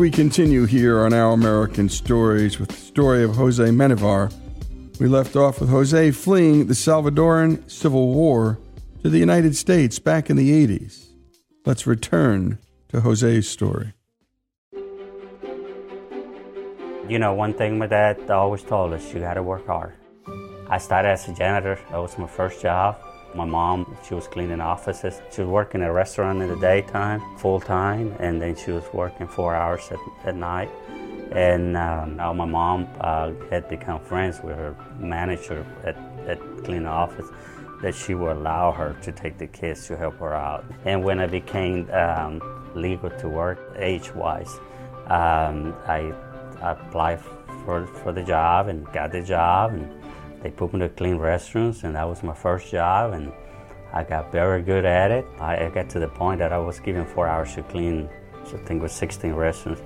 We continue here on Our American Stories with the story of Jose Menivar. We left off with Jose fleeing the Salvadoran Civil War to the United States back in the 80s. Let's return to Jose's story. You know, one thing my dad always told us you got to work hard. I started as a janitor, that was my first job. My mom, she was cleaning offices. She was working at a restaurant in the daytime, full time, and then she was working four hours at, at night. And um, now my mom uh, had become friends with her manager at, at cleaning office that she would allow her to take the kids to help her out. And when I became um, legal to work age-wise, um, I applied for, for the job and got the job and they put me to clean restrooms, and that was my first job, and I got very good at it. I, got to the point that I was given four hours to clean, I think it was 16 restrooms.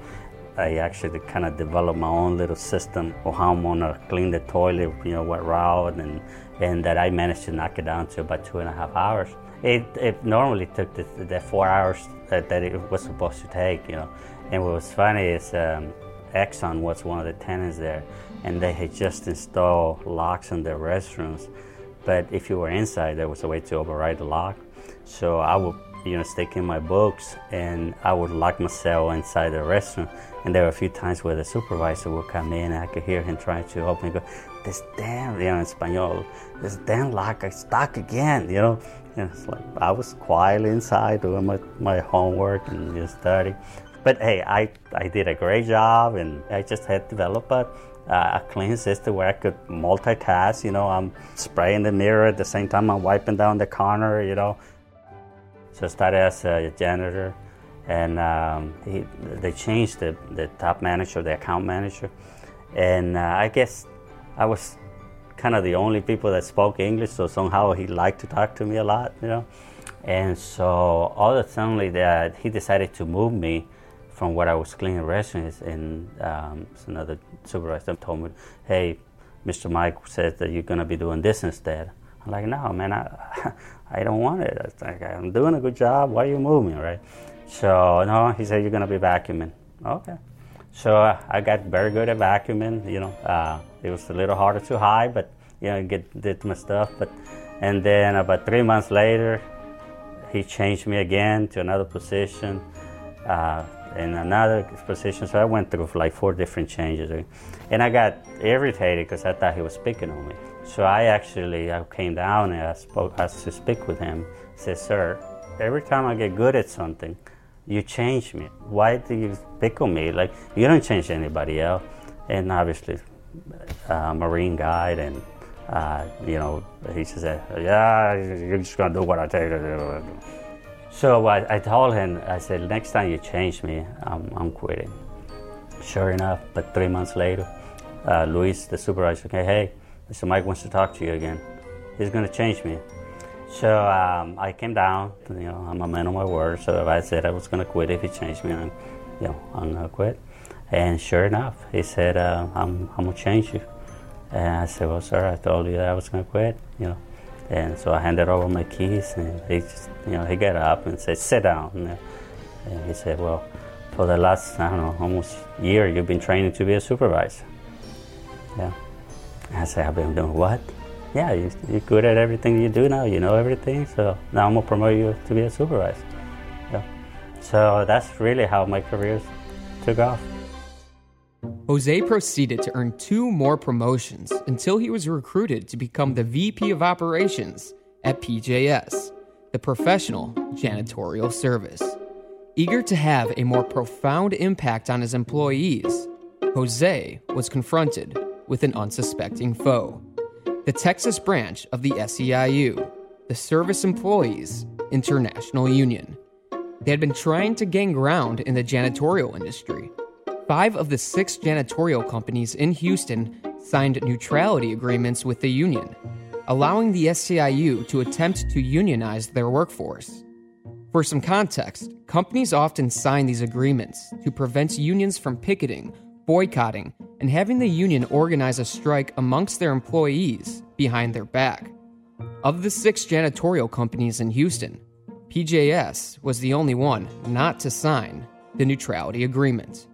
I actually kind of developed my own little system of how I'm gonna clean the toilet, you know, what route, and and that I managed to knock it down to about two and a half hours. It, it normally took the, the four hours that, that it was supposed to take, you know. And what was funny is um, Exxon was one of the tenants there, and they had just installed locks in their restrooms. But if you were inside, there was a way to override the lock. So I would, you know, stick in my books, and I would lock myself inside the restroom. And there were a few times where the supervisor would come in, and I could hear him trying to open. Go, this damn, you know, in Spanish, this damn lock is stuck again, you know. And it's like I was quietly inside doing my, my homework and just studying. But hey, I, I did a great job, and I just had developed a, a clean system where I could multitask. You know, I'm spraying the mirror at the same time I'm wiping down the corner. You know, so I started as a janitor, and um, he, they changed the, the top manager, the account manager, and uh, I guess I was kind of the only people that spoke English, so somehow he liked to talk to me a lot, you know. And so all of a sudden, that he decided to move me from what I was cleaning restaurants, and um, another supervisor told me, "Hey, Mr. Mike says that you're gonna be doing this instead." I'm like, "No, man, I, I don't want it. Like, I'm doing a good job. Why are you moving, right?" So no, he said you're gonna be vacuuming. Okay. So uh, I got very good at vacuuming. You know, uh, it was a little harder to hide, but you know, get did my stuff. But and then about three months later, he changed me again to another position, uh, in another position. So I went through like four different changes, and I got irritated because I thought he was picking on me. So I actually I came down and I spoke asked to speak with him. I said, "Sir, every time I get good at something." you change me. Why do you pick on me? Like you don't change anybody else. And obviously, uh, Marine guide, and uh, you know, he said, "Yeah, you're just gonna do what I tell you to do." So I, I told him, I said, "Next time you change me, I'm, I'm quitting." Sure enough, but three months later, uh, Luis, the supervisor, okay, hey, Mr. Mike wants to talk to you again. He's gonna change me. So um, I came down. You know, I'm a man of my word. So I said I was going to quit if he changed me. And, you know, I'm going to quit. And sure enough, he said, uh, I'm, I'm going to change you. And I said, well, sir, I told you that I was going to quit, you know. And so I handed over my keys, and he just, you know, he got up and said, sit down. And, uh, and he said, well, for the last, I don't know, almost year, you've been training to be a supervisor. Yeah. And I said, I've been doing what? yeah, you, are good at everything you do now. You know everything. So now I'm gonna promote you to be a supervisor. Yeah. So that's really how my career took off. Jose proceeded to earn two more promotions until he was recruited to become the VP of Operations at PJS, the professional janitorial service. Eager to have a more profound impact on his employees, Jose was confronted with an unsuspecting foe the Texas branch of the SEIU, the Service Employees International Union. They had been trying to gain ground in the janitorial industry. Five of the six janitorial companies in Houston signed neutrality agreements with the union, allowing the SEIU to attempt to unionize their workforce. For some context, companies often sign these agreements to prevent unions from picketing boycotting, and having the union organize a strike amongst their employees behind their back. Of the six janitorial companies in Houston, PJS was the only one not to sign the neutrality agreement.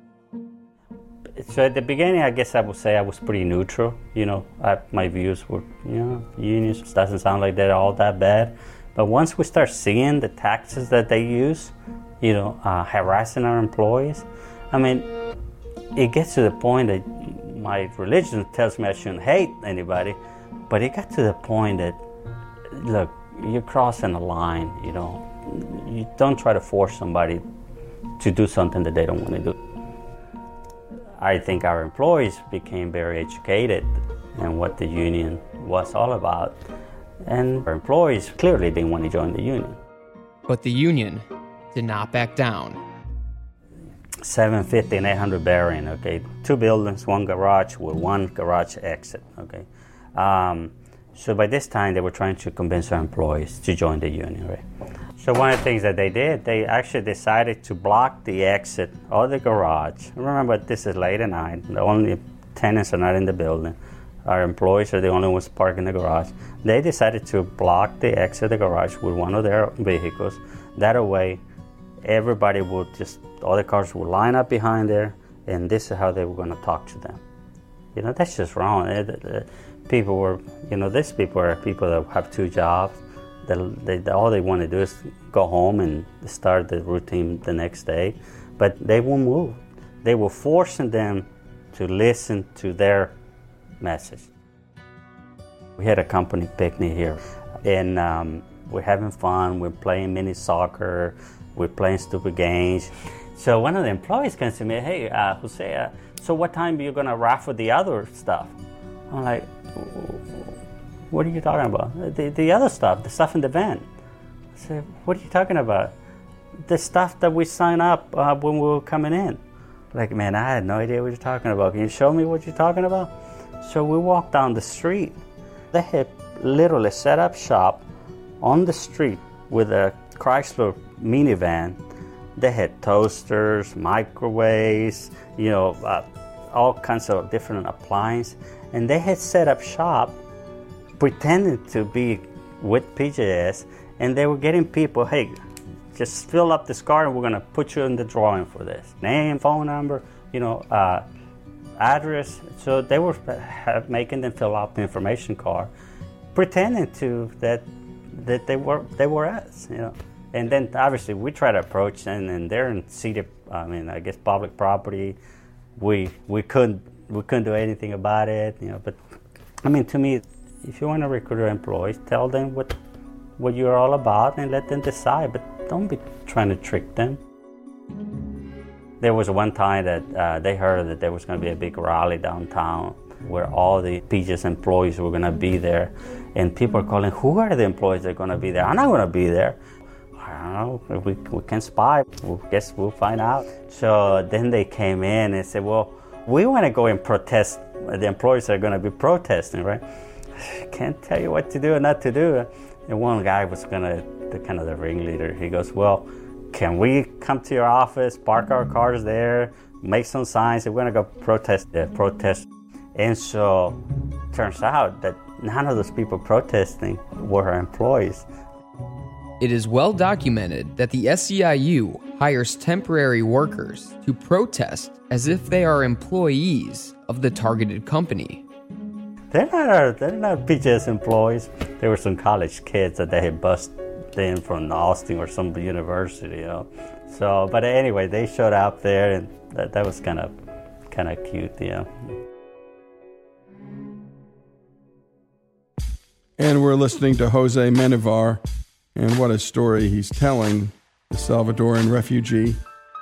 So at the beginning, I guess I would say I was pretty neutral. You know, I, my views were, you know, unions doesn't sound like they're all that bad. But once we start seeing the taxes that they use, you know, uh, harassing our employees, I mean, it gets to the point that my religion tells me I shouldn't hate anybody, but it got to the point that, look, you're crossing a line, you know. You don't try to force somebody to do something that they don't want to do. I think our employees became very educated in what the union was all about, and our employees clearly didn't want to join the union. But the union did not back down 750 and 800 Bering, okay? Two buildings, one garage with one garage exit, okay? Um, so by this time, they were trying to convince our employees to join the union, right? So one of the things that they did, they actually decided to block the exit of the garage. Remember, this is late at night. The only tenants are not in the building. Our employees are the only ones parked in the garage. They decided to block the exit of the garage with one of their vehicles. That way, everybody would just, all the cars would line up behind there, and this is how they were going to talk to them. You know, that's just wrong. Eh, people were, you know, these people are people that have two jobs they, all they want to do is go home and start the routine the next day, but they won't move. They were forcing them to listen to their message. We had a company picnic here, and um, we're having fun. We're playing mini soccer. We're playing stupid games. So one of the employees comes to me, "Hey, uh, Jose, uh, so what time are you gonna raffle the other stuff?" I'm like, what are you talking about? The, the other stuff, the stuff in the van. I said, What are you talking about? The stuff that we sign up uh, when we were coming in. Like, man, I had no idea what you're talking about. Can you show me what you're talking about? So we walked down the street. They had literally set up shop on the street with a Chrysler minivan. They had toasters, microwaves, you know, uh, all kinds of different appliances. And they had set up shop pretending to be with PJS, and they were getting people, hey, just fill up this card and we're to put you in the drawing for this. Name, phone number, you know, uh, address. So they were making them fill out the information card, pretending to that that they were they were us, you know. And then obviously we try to approach them, and they're in city, I mean, I guess public property. We we couldn't we couldn't do anything about it, you know. But I mean, to me, if you want to recruit your employees, tell them what what you're all about and let them decide. But don't be trying to trick them. There was one time that uh, they heard that there was going to be a big rally downtown where all the PJS employees were going to be there, and people are calling, "Who are the employees that are going to be there? I'm not going to be there." I don't know. We, we can spy. We guess we'll find out. So then they came in and said, "Well, we want to go and protest. The employees are going to be protesting, right?" can't tell you what to do and not to do. And one guy was gonna, the kind of the ringleader. He goes, well, can we come to your office, park our cars there, make some signs, and we're gonna go protest the protest. And so, turns out that none of those people protesting were employees. It is well documented that the SEIU hires temporary workers to protest as if they are employees of the targeted company. They're not they're not PJS employees. There were some college kids that they had busted in from Austin or some university, you know. So, but anyway, they showed up there, and that, that was kind of kind of cute, yeah. And we're listening to Jose Menivar, and what a story he's telling. The Salvadoran refugee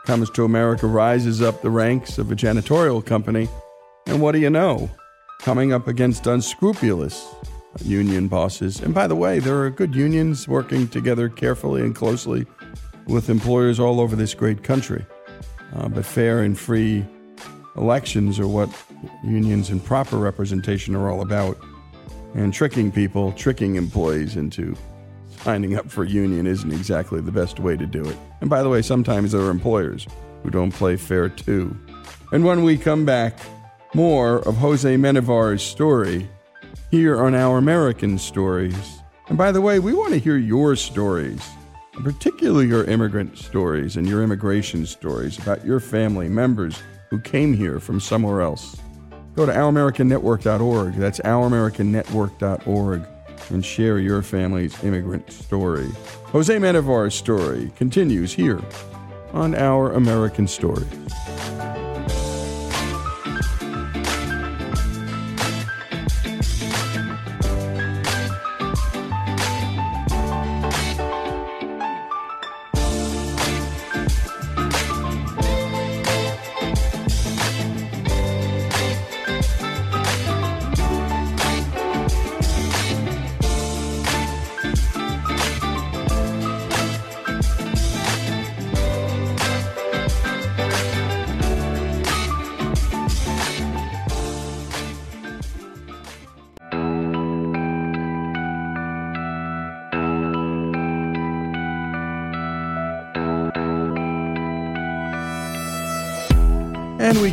comes to America, rises up the ranks of a janitorial company, and what do you know? Coming up against unscrupulous union bosses. And by the way, there are good unions working together carefully and closely with employers all over this great country. Uh, but fair and free elections are what unions and proper representation are all about. And tricking people, tricking employees into signing up for union isn't exactly the best way to do it. And by the way, sometimes there are employers who don't play fair too. And when we come back, more of Jose Menivar's story here on Our American Stories. And by the way, we want to hear your stories, particularly your immigrant stories and your immigration stories about your family members who came here from somewhere else. Go to ouramericannetwork.org. That's ouramericannetwork.org and share your family's immigrant story. Jose Menivar's story continues here on Our American Stories.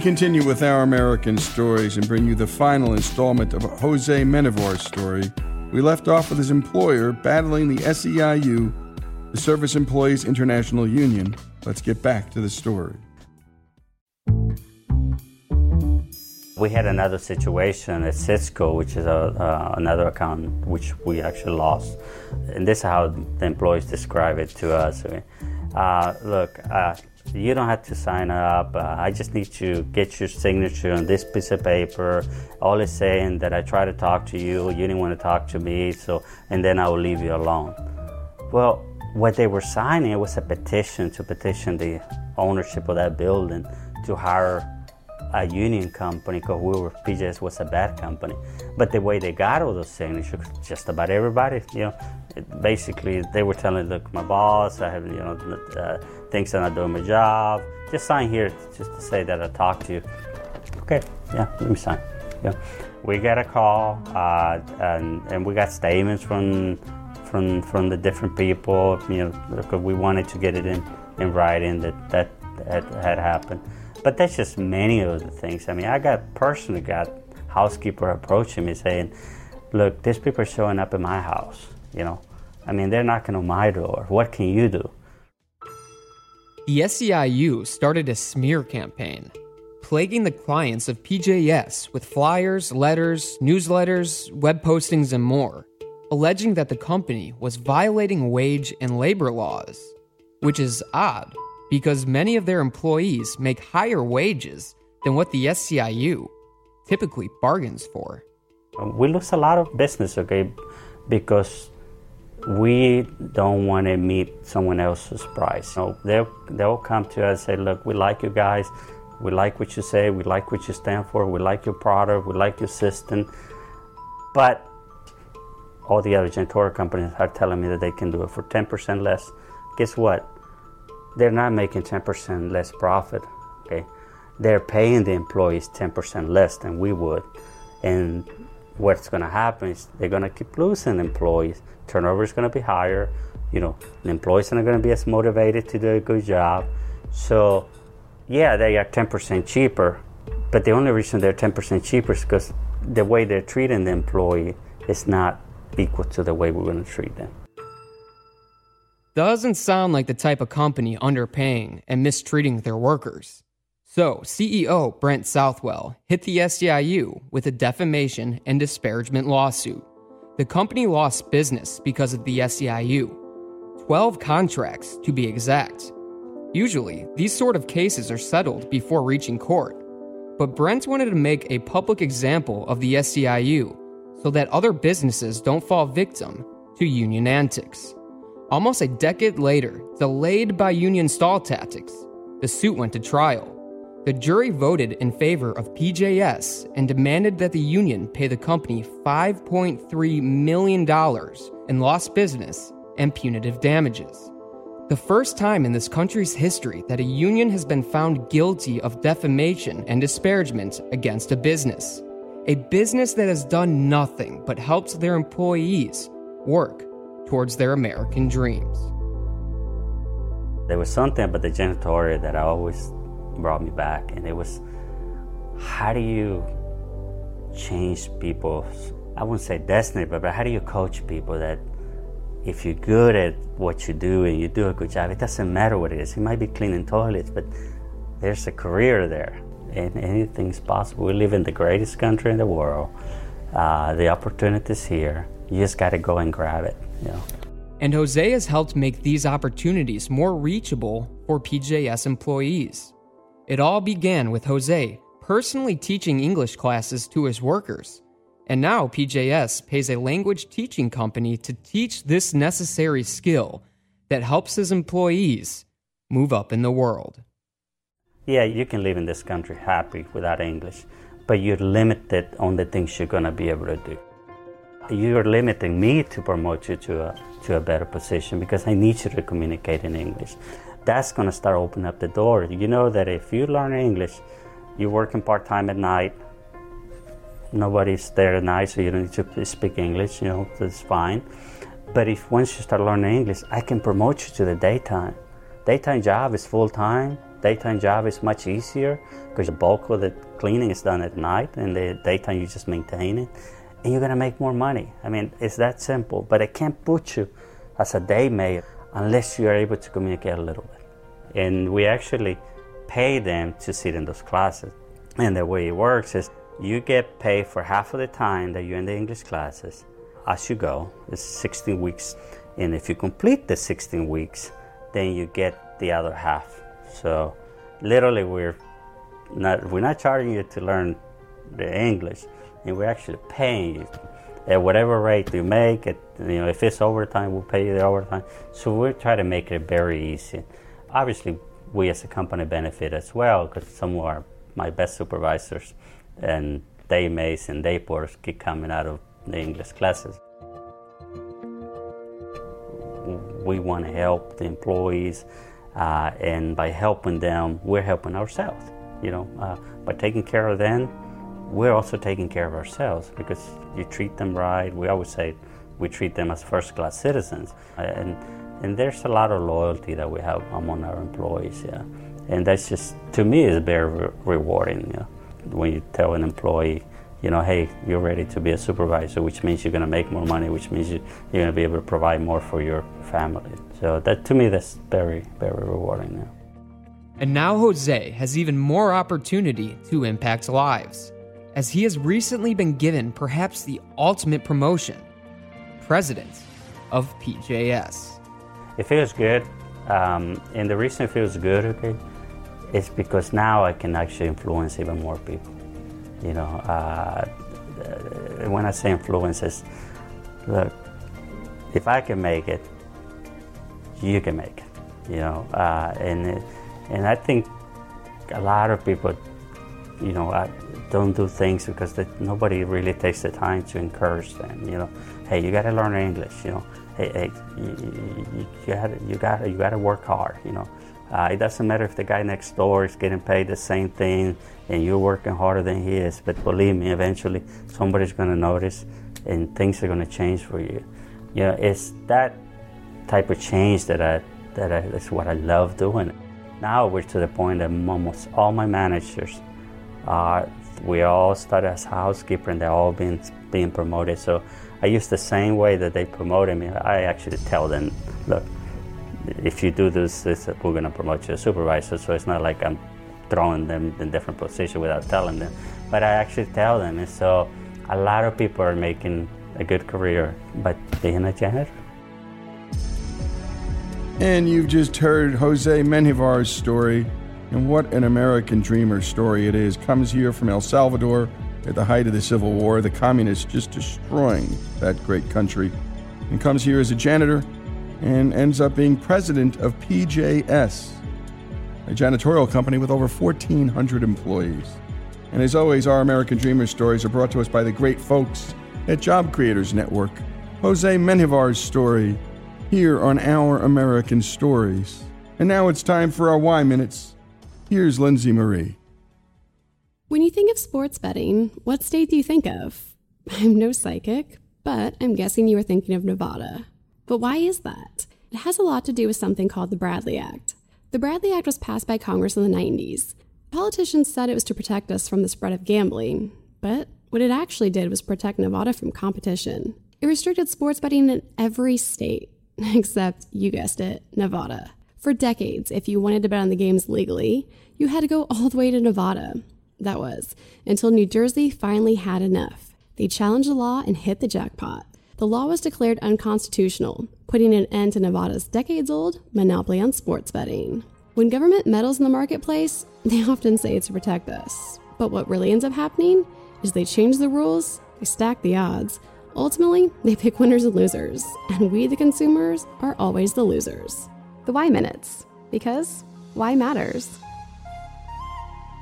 Continue with our American stories and bring you the final installment of Jose Menjivar's story. We left off with his employer battling the SEIU, the Service Employees International Union. Let's get back to the story. We had another situation at Cisco, which is a, uh, another account which we actually lost. And this is how the employees describe it to us. Uh, look, uh, you don't have to sign up. Uh, I just need to get your signature on this piece of paper. All it's saying that I try to talk to you, you didn't want to talk to me, so and then I will leave you alone. Well, what they were signing was a petition to petition the ownership of that building to hire a union company because we were PJS was a bad company. But the way they got all those signatures, just about everybody, you know, basically they were telling, look, my boss, I have, you know, uh, thinks I'm not doing my job. Just sign here just to say that I talked to you. Okay, yeah, let me sign. Yeah. We got a call, uh, and, and we got statements from from from the different people. You know, we wanted to get it in in writing that that had, had happened. But that's just many of the things. I mean, I got personally got housekeeper approaching me saying, "Look, these people are showing up in my house. You know, I mean, they're knocking on my door. What can you do?" The SEIU started a smear campaign, plaguing the clients of PJS with flyers, letters, newsletters, web postings, and more, alleging that the company was violating wage and labor laws, which is odd because many of their employees make higher wages than what the SEIU typically bargains for. Uh, we lose a lot of business, okay, because we don't want to meet someone else's price. So they'll, they'll come to us and say, look, we like you guys. We like what you say. We like what you stand for. We like your product. We like your system. But all the other janitorial companies are telling me that they can do it for 10% less. Guess what? they're not making 10% less profit. Okay, they're paying the employees 10% less than we would, and what's going to happen is they're going to keep losing employees. Turnover is going to be higher. You know, the employees are not going to be as motivated to do a good job. So, yeah, they are 10% cheaper, but the only reason they're 10% cheaper is because the way they're treating the employee is not equal to the way we're going to treat them. Doesn't sound like the type of company underpaying and mistreating their workers. So, CEO Brent Southwell hit the SEIU with a defamation and disparagement lawsuit. The company lost business because of the SEIU 12 contracts to be exact. Usually, these sort of cases are settled before reaching court. But Brent wanted to make a public example of the SEIU so that other businesses don't fall victim to union antics. Almost a decade later, delayed by union stall tactics, the suit went to trial. The jury voted in favor of PJS and demanded that the union pay the company $5.3 million in lost business and punitive damages. The first time in this country's history that a union has been found guilty of defamation and disparagement against a business. A business that has done nothing but helps their employees work towards their American dreams. There was something about the janitorial that I always brought me back, and it was how do you change people's, I wouldn't say destiny, but, but how do you coach people that if you're good at what you do and you do a good job, it doesn't matter what it is. You might be cleaning toilets, but there's a career there, and anything's possible. We live in the greatest country in the world. Uh, the opportunity's here. You just got to go and grab it. You know? And Jose has helped make these opportunities more reachable for PJS employees. It all began with Jose personally teaching English classes to his workers. And now PJS pays a language teaching company to teach this necessary skill that helps his employees move up in the world. Yeah, you can live in this country happy without English, but you're limited on the things you're going to be able to do you're limiting me to promote you to a, to a better position because I need you to communicate in English. That's going to start opening up the door. You know that if you learn English, you're working part time at night, nobody's there at night, so you don't need to speak English, you know, that's fine. But if once you start learning English, I can promote you to the daytime. Daytime job is full time, daytime job is much easier because the bulk of the cleaning is done at night, and the daytime you just maintain it, and you're gonna make more money. I mean, it's that simple. But I can't put you as a day maid unless you are able to communicate a little bit. And we actually pay them to sit in those classes. And the way it works is you get paid for half of the time that you're in the English classes as you go. It's 16 weeks. And if you complete the 16 weeks, then you get the other half. So literally we're not we're not charging you to learn the English, and we're actually paying you at whatever rate you make it. You know, if it's overtime, we'll pay you the overtime. So we try to make it very easy. Obviously, we as a company benefit as well because some of our my best supervisors and day mates and day porters keep coming out of the English classes. We want to help the employees, uh, and by helping them, we're helping ourselves. You know, uh, by taking care of them, we're also taking care of ourselves because you treat them right. We always say we treat them as first-class citizens, and and there's a lot of loyalty that we have among our employees. Yeah, and that's just to me is very re- rewarding. Yeah, when you tell an employee, you know, hey, you're ready to be a supervisor, which means you're going to make more money, which means you, you're going to be able to provide more for your family. So that to me, that's very very rewarding. Yeah. And now Jose has even more opportunity to impact lives, as he has recently been given perhaps the ultimate promotion President of PJS. It feels good, um, and the reason it feels good, okay, is because now I can actually influence even more people. You know, uh, when I say influence, is look, if I can make it, you can make it. You know, uh, and and I think a lot of people, you know, uh, don't do things because they, nobody really takes the time to encourage them. You know, hey, you got to learn English. You know, hey, hey you, you, you got you got you got to work hard. You know, uh, it doesn't matter if the guy next door is getting paid the same thing and you're working harder than he is. But believe me, eventually somebody's to notice and things are to change for you. You know, it's that type of change that I that I, that's what I love doing. Now we're to the point that almost all my managers are we all started as housekeeper and they're all being being promoted. So I use the same way that they promoted me. I actually tell them, look, if you do this, this we're going to promote you as supervisor. So it's not like I'm throwing them in different positions without telling them. But I actually tell them. And so a lot of people are making a good career by being a janitor. And you've just heard Jose Menjivar's story. And what an American dreamer story it is. Comes here from El Salvador at the height of the Civil War, the communists just destroying that great country. And comes here as a janitor and ends up being president of PJS, a janitorial company with over 1,400 employees. And as always, our American Dreamer stories are brought to us by the great folks at Job Creators Network. Jose Menjivar's story here on Our American Stories. And now it's time for our Y Minutes. Here's Lindsay Marie. When you think of sports betting, what state do you think of? I'm no psychic, but I'm guessing you were thinking of Nevada. But why is that? It has a lot to do with something called the Bradley Act. The Bradley Act was passed by Congress in the 90s. Politicians said it was to protect us from the spread of gambling, but what it actually did was protect Nevada from competition. It restricted sports betting in every state, except, you guessed it, Nevada. For decades, if you wanted to bet on the games legally, you had to go all the way to Nevada. That was until New Jersey finally had enough. They challenged the law and hit the jackpot. The law was declared unconstitutional, putting an end to Nevada's decades old monopoly on sports betting. When government meddles in the marketplace, they often say it's to protect us. But what really ends up happening is they change the rules, they stack the odds. Ultimately, they pick winners and losers, and we, the consumers, are always the losers. The why Minutes, because why matters.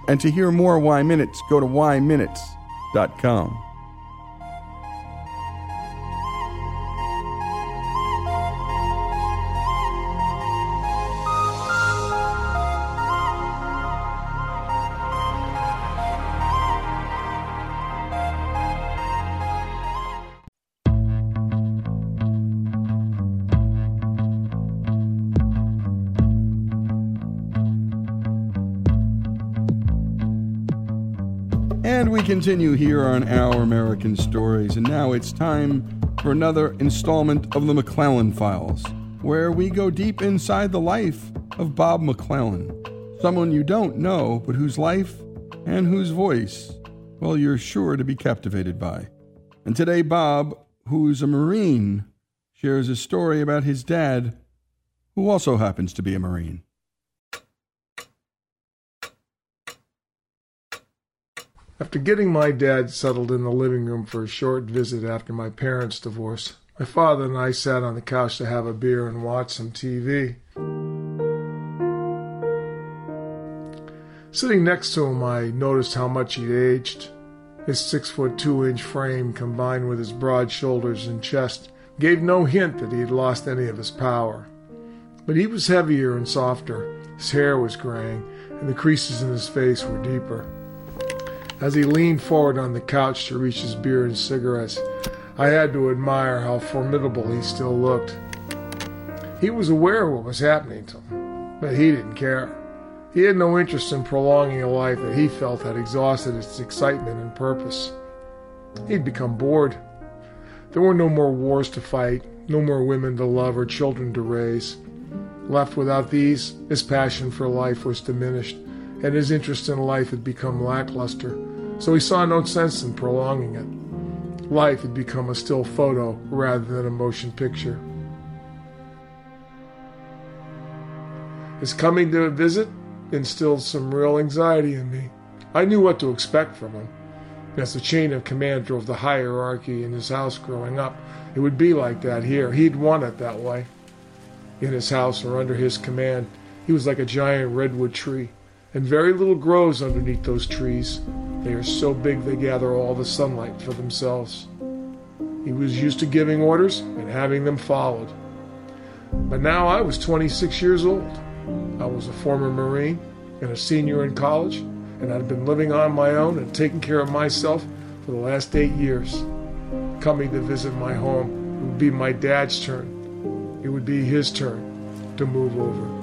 And to hear more Why Minutes, go to yminutes.com. continue here on Our American Stories, and now it's time for another installment of the McClellan Files, where we go deep inside the life of Bob McClellan, someone you don't know, but whose life and whose voice, well, you're sure to be captivated by. And today, Bob, who's a Marine, shares a story about his dad, who also happens to be a Marine. After getting my dad settled in the living room for a short visit after my parents' divorce, my father and I sat on the couch to have a beer and watch some TV. Sitting next to him, I noticed how much he'd aged. His six foot two inch frame, combined with his broad shoulders and chest, gave no hint that he had lost any of his power. But he was heavier and softer, his hair was graying, and the creases in his face were deeper. As he leaned forward on the couch to reach his beer and cigarettes, I had to admire how formidable he still looked. He was aware of what was happening to him, but he didn't care. He had no interest in prolonging a life that he felt had exhausted its excitement and purpose. He'd become bored. There were no more wars to fight, no more women to love or children to raise. Left without these, his passion for life was diminished, and his interest in life had become lackluster so he saw no sense in prolonging it. Life had become a still photo rather than a motion picture. His coming to a visit instilled some real anxiety in me. I knew what to expect from him. As the chain of command drove the hierarchy in his house growing up, it would be like that here. He'd want it that way. In his house or under his command, he was like a giant redwood tree, and very little grows underneath those trees. They are so big they gather all the sunlight for themselves. He was used to giving orders and having them followed. But now I was 26 years old. I was a former Marine and a senior in college, and I'd been living on my own and taking care of myself for the last eight years. Coming to visit my home it would be my dad's turn. It would be his turn to move over.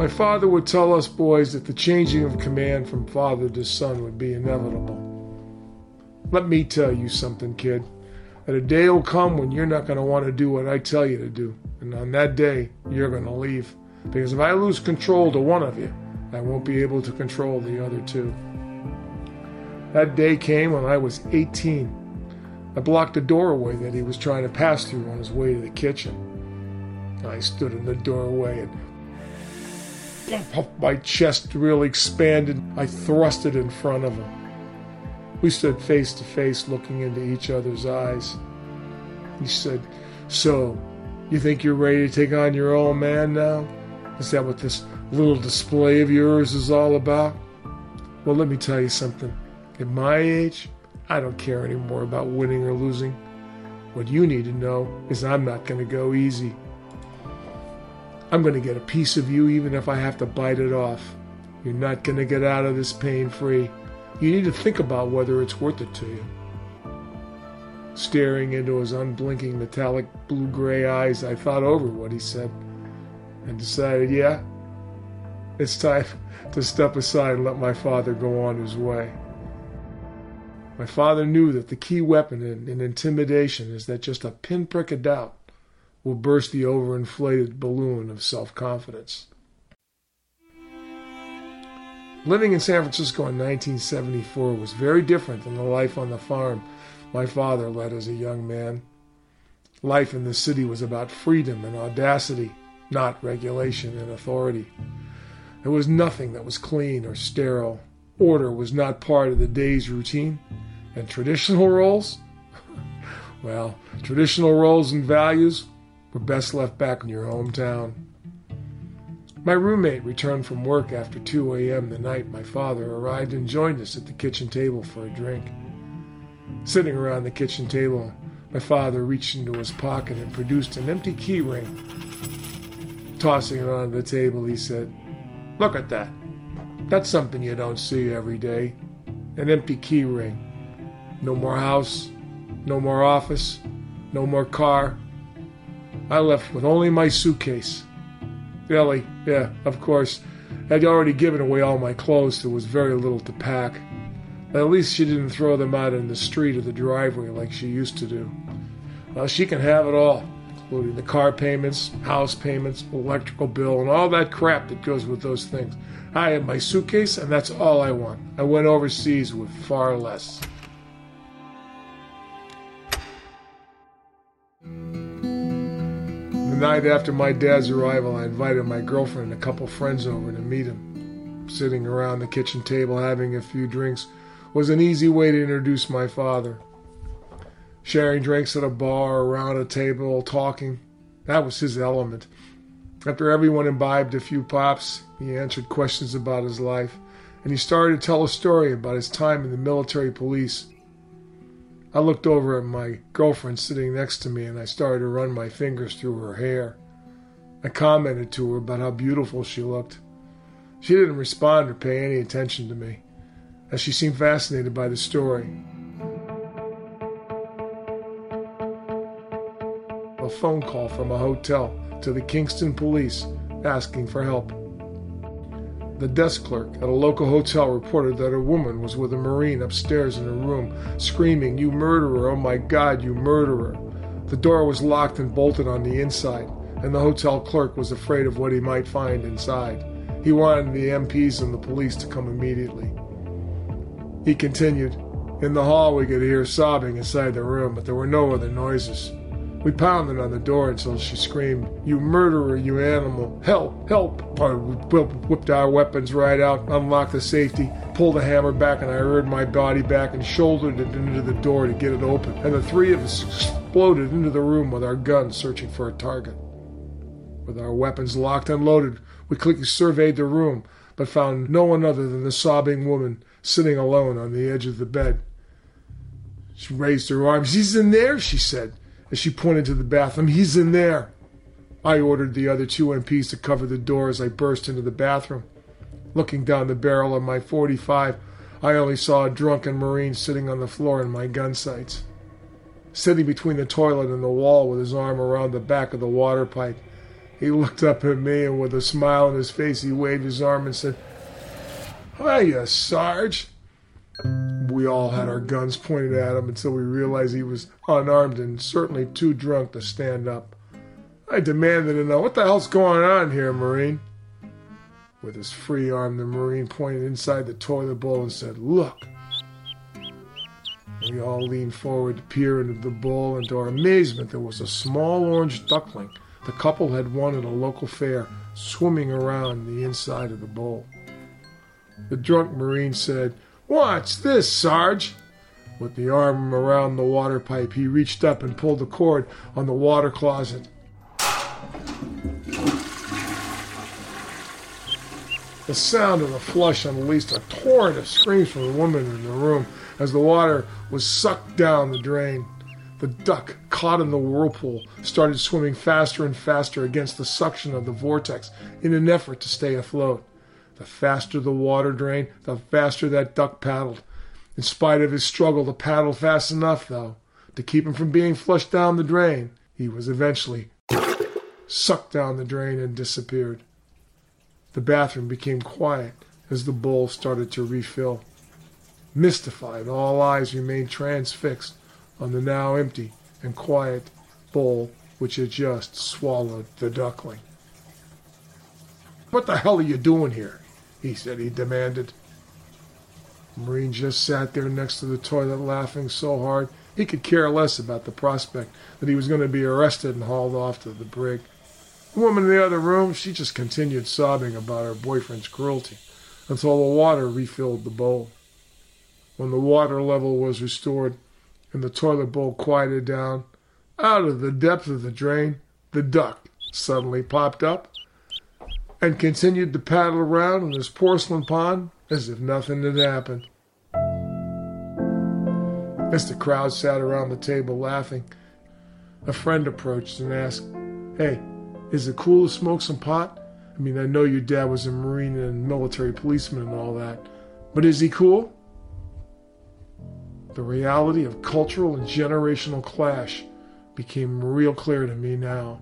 My father would tell us boys that the changing of command from father to son would be inevitable. Let me tell you something, kid. That a day will come when you're not going to want to do what I tell you to do. And on that day, you're going to leave. Because if I lose control to one of you, I won't be able to control the other two. That day came when I was 18. I blocked a doorway that he was trying to pass through on his way to the kitchen. I stood in the doorway and my chest really expanded. I thrust it in front of him. We stood face to face, looking into each other's eyes. He said, So, you think you're ready to take on your old man now? Is that what this little display of yours is all about? Well, let me tell you something. At my age, I don't care anymore about winning or losing. What you need to know is I'm not going to go easy. I'm going to get a piece of you even if I have to bite it off. You're not going to get out of this pain free. You need to think about whether it's worth it to you. Staring into his unblinking metallic blue gray eyes, I thought over what he said and decided, yeah, it's time to step aside and let my father go on his way. My father knew that the key weapon in, in intimidation is that just a pinprick of doubt will burst the overinflated balloon of self confidence. Living in San Francisco in 1974 was very different than the life on the farm my father led as a young man. Life in the city was about freedom and audacity, not regulation and authority. There was nothing that was clean or sterile. Order was not part of the day's routine. And traditional roles? well, traditional roles and values were best left back in your hometown. My roommate returned from work after 2 a.m. the night my father arrived and joined us at the kitchen table for a drink. Sitting around the kitchen table, my father reached into his pocket and produced an empty key ring. Tossing it onto the table, he said, Look at that. That's something you don't see every day. An empty key ring. No more house, no more office, no more car. I left with only my suitcase Ellie, yeah, of course. I'd already given away all my clothes, there was very little to pack. At least she didn't throw them out in the street or the driveway like she used to do. Well, she can have it all, including the car payments, house payments, electrical bill, and all that crap that goes with those things. I have my suitcase, and that's all I want. I went overseas with far less. Night after my dad's arrival, I invited my girlfriend and a couple friends over to meet him. Sitting around the kitchen table having a few drinks was an easy way to introduce my father. Sharing drinks at a bar, around a table, talking, that was his element. After everyone imbibed a few pops, he answered questions about his life, and he started to tell a story about his time in the military police. I looked over at my girlfriend sitting next to me and I started to run my fingers through her hair. I commented to her about how beautiful she looked. She didn't respond or pay any attention to me, as she seemed fascinated by the story. A phone call from a hotel to the Kingston police asking for help. The desk clerk at a local hotel reported that a woman was with a Marine upstairs in her room, screaming, You murderer! Oh my God, you murderer! The door was locked and bolted on the inside, and the hotel clerk was afraid of what he might find inside. He wanted the MPs and the police to come immediately. He continued, In the hall, we could hear sobbing inside the room, but there were no other noises. We pounded on the door until she screamed, You murderer, you animal! Help! Help! I whipped our weapons right out, unlocked the safety, pulled the hammer back, and I reared my body back and shouldered it into the door to get it open. And the three of us exploded into the room with our guns searching for a target. With our weapons locked and loaded, we quickly surveyed the room, but found no one other than the sobbing woman sitting alone on the edge of the bed. She raised her arms. He's in there, she said as she pointed to the bathroom. He's in there. I ordered the other two MPs to cover the door as I burst into the bathroom. Looking down the barrel of my 45, I only saw a drunken Marine sitting on the floor in my gun sights. Sitting between the toilet and the wall with his arm around the back of the water pipe, he looked up at me and with a smile on his face, he waved his arm and said, Hiya, Sarge. We all had our guns pointed at him until we realized he was unarmed and certainly too drunk to stand up. I demanded to know what the hell's going on here, Marine. With his free arm, the Marine pointed inside the toilet bowl and said, Look. We all leaned forward to peer into the bowl, and to our amazement, there was a small orange duckling the couple had won at a local fair swimming around the inside of the bowl. The drunk Marine said, Watch this, Sarge. With the arm around the water pipe, he reached up and pulled the cord on the water closet. The sound of the flush unleashed a torrent of screams from the woman in the room as the water was sucked down the drain. The duck, caught in the whirlpool, started swimming faster and faster against the suction of the vortex in an effort to stay afloat. The faster the water drained, the faster that duck paddled. In spite of his struggle to paddle fast enough, though, to keep him from being flushed down the drain, he was eventually sucked down the drain and disappeared. The bathroom became quiet as the bowl started to refill. Mystified, all eyes remained transfixed on the now empty and quiet bowl which had just swallowed the duckling. What the hell are you doing here? He said he demanded. Marine just sat there next to the toilet laughing so hard he could care less about the prospect that he was going to be arrested and hauled off to the brig. The woman in the other room, she just continued sobbing about her boyfriend's cruelty until the water refilled the bowl. When the water level was restored and the toilet bowl quieted down, out of the depth of the drain, the duck suddenly popped up and continued to paddle around in his porcelain pond as if nothing had happened. As the crowd sat around the table laughing, a friend approached and asked, Hey, is it cool to smoke some pot? I mean, I know your dad was a Marine and military policeman and all that, but is he cool? The reality of cultural and generational clash became real clear to me now.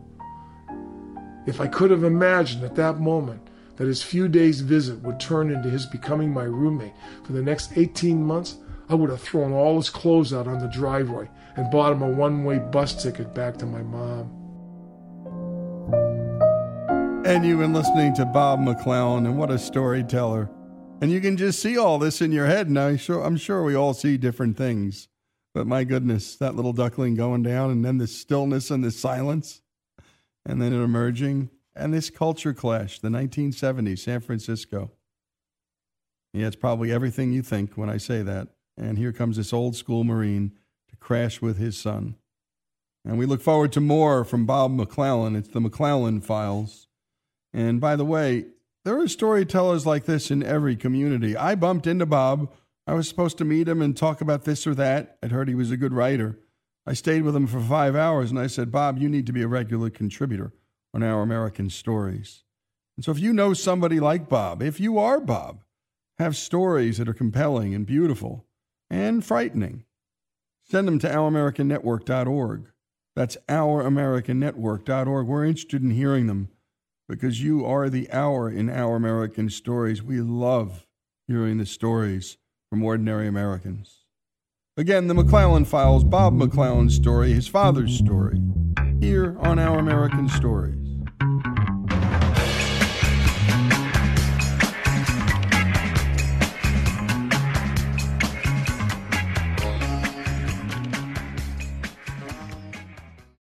If I could have imagined at that moment that his few days' visit would turn into his becoming my roommate for the next 18 months, I would have thrown all his clothes out on the driveway and bought him a one way bus ticket back to my mom. And you've been listening to Bob McClellan, and what a storyteller. And you can just see all this in your head. Now, I'm sure we all see different things. But my goodness, that little duckling going down, and then the stillness and the silence, and then it emerging, and this culture clash, the 1970s, San Francisco. Yeah, it's probably everything you think when I say that. And here comes this old school Marine to crash with his son. And we look forward to more from Bob McClellan. It's the McClellan Files. And by the way, there are storytellers like this in every community. I bumped into Bob. I was supposed to meet him and talk about this or that. I'd heard he was a good writer. I stayed with him for five hours and I said, Bob, you need to be a regular contributor on Our American Stories. And so if you know somebody like Bob, if you are Bob, have stories that are compelling and beautiful and frightening, send them to ouramericannetwork.org. That's ouramericannetwork.org. We're interested in hearing them because you are the hour in Our American Stories. We love hearing the stories from ordinary Americans. Again, the McClellan Files, Bob McClellan's story, his father's story, here on Our American Stories.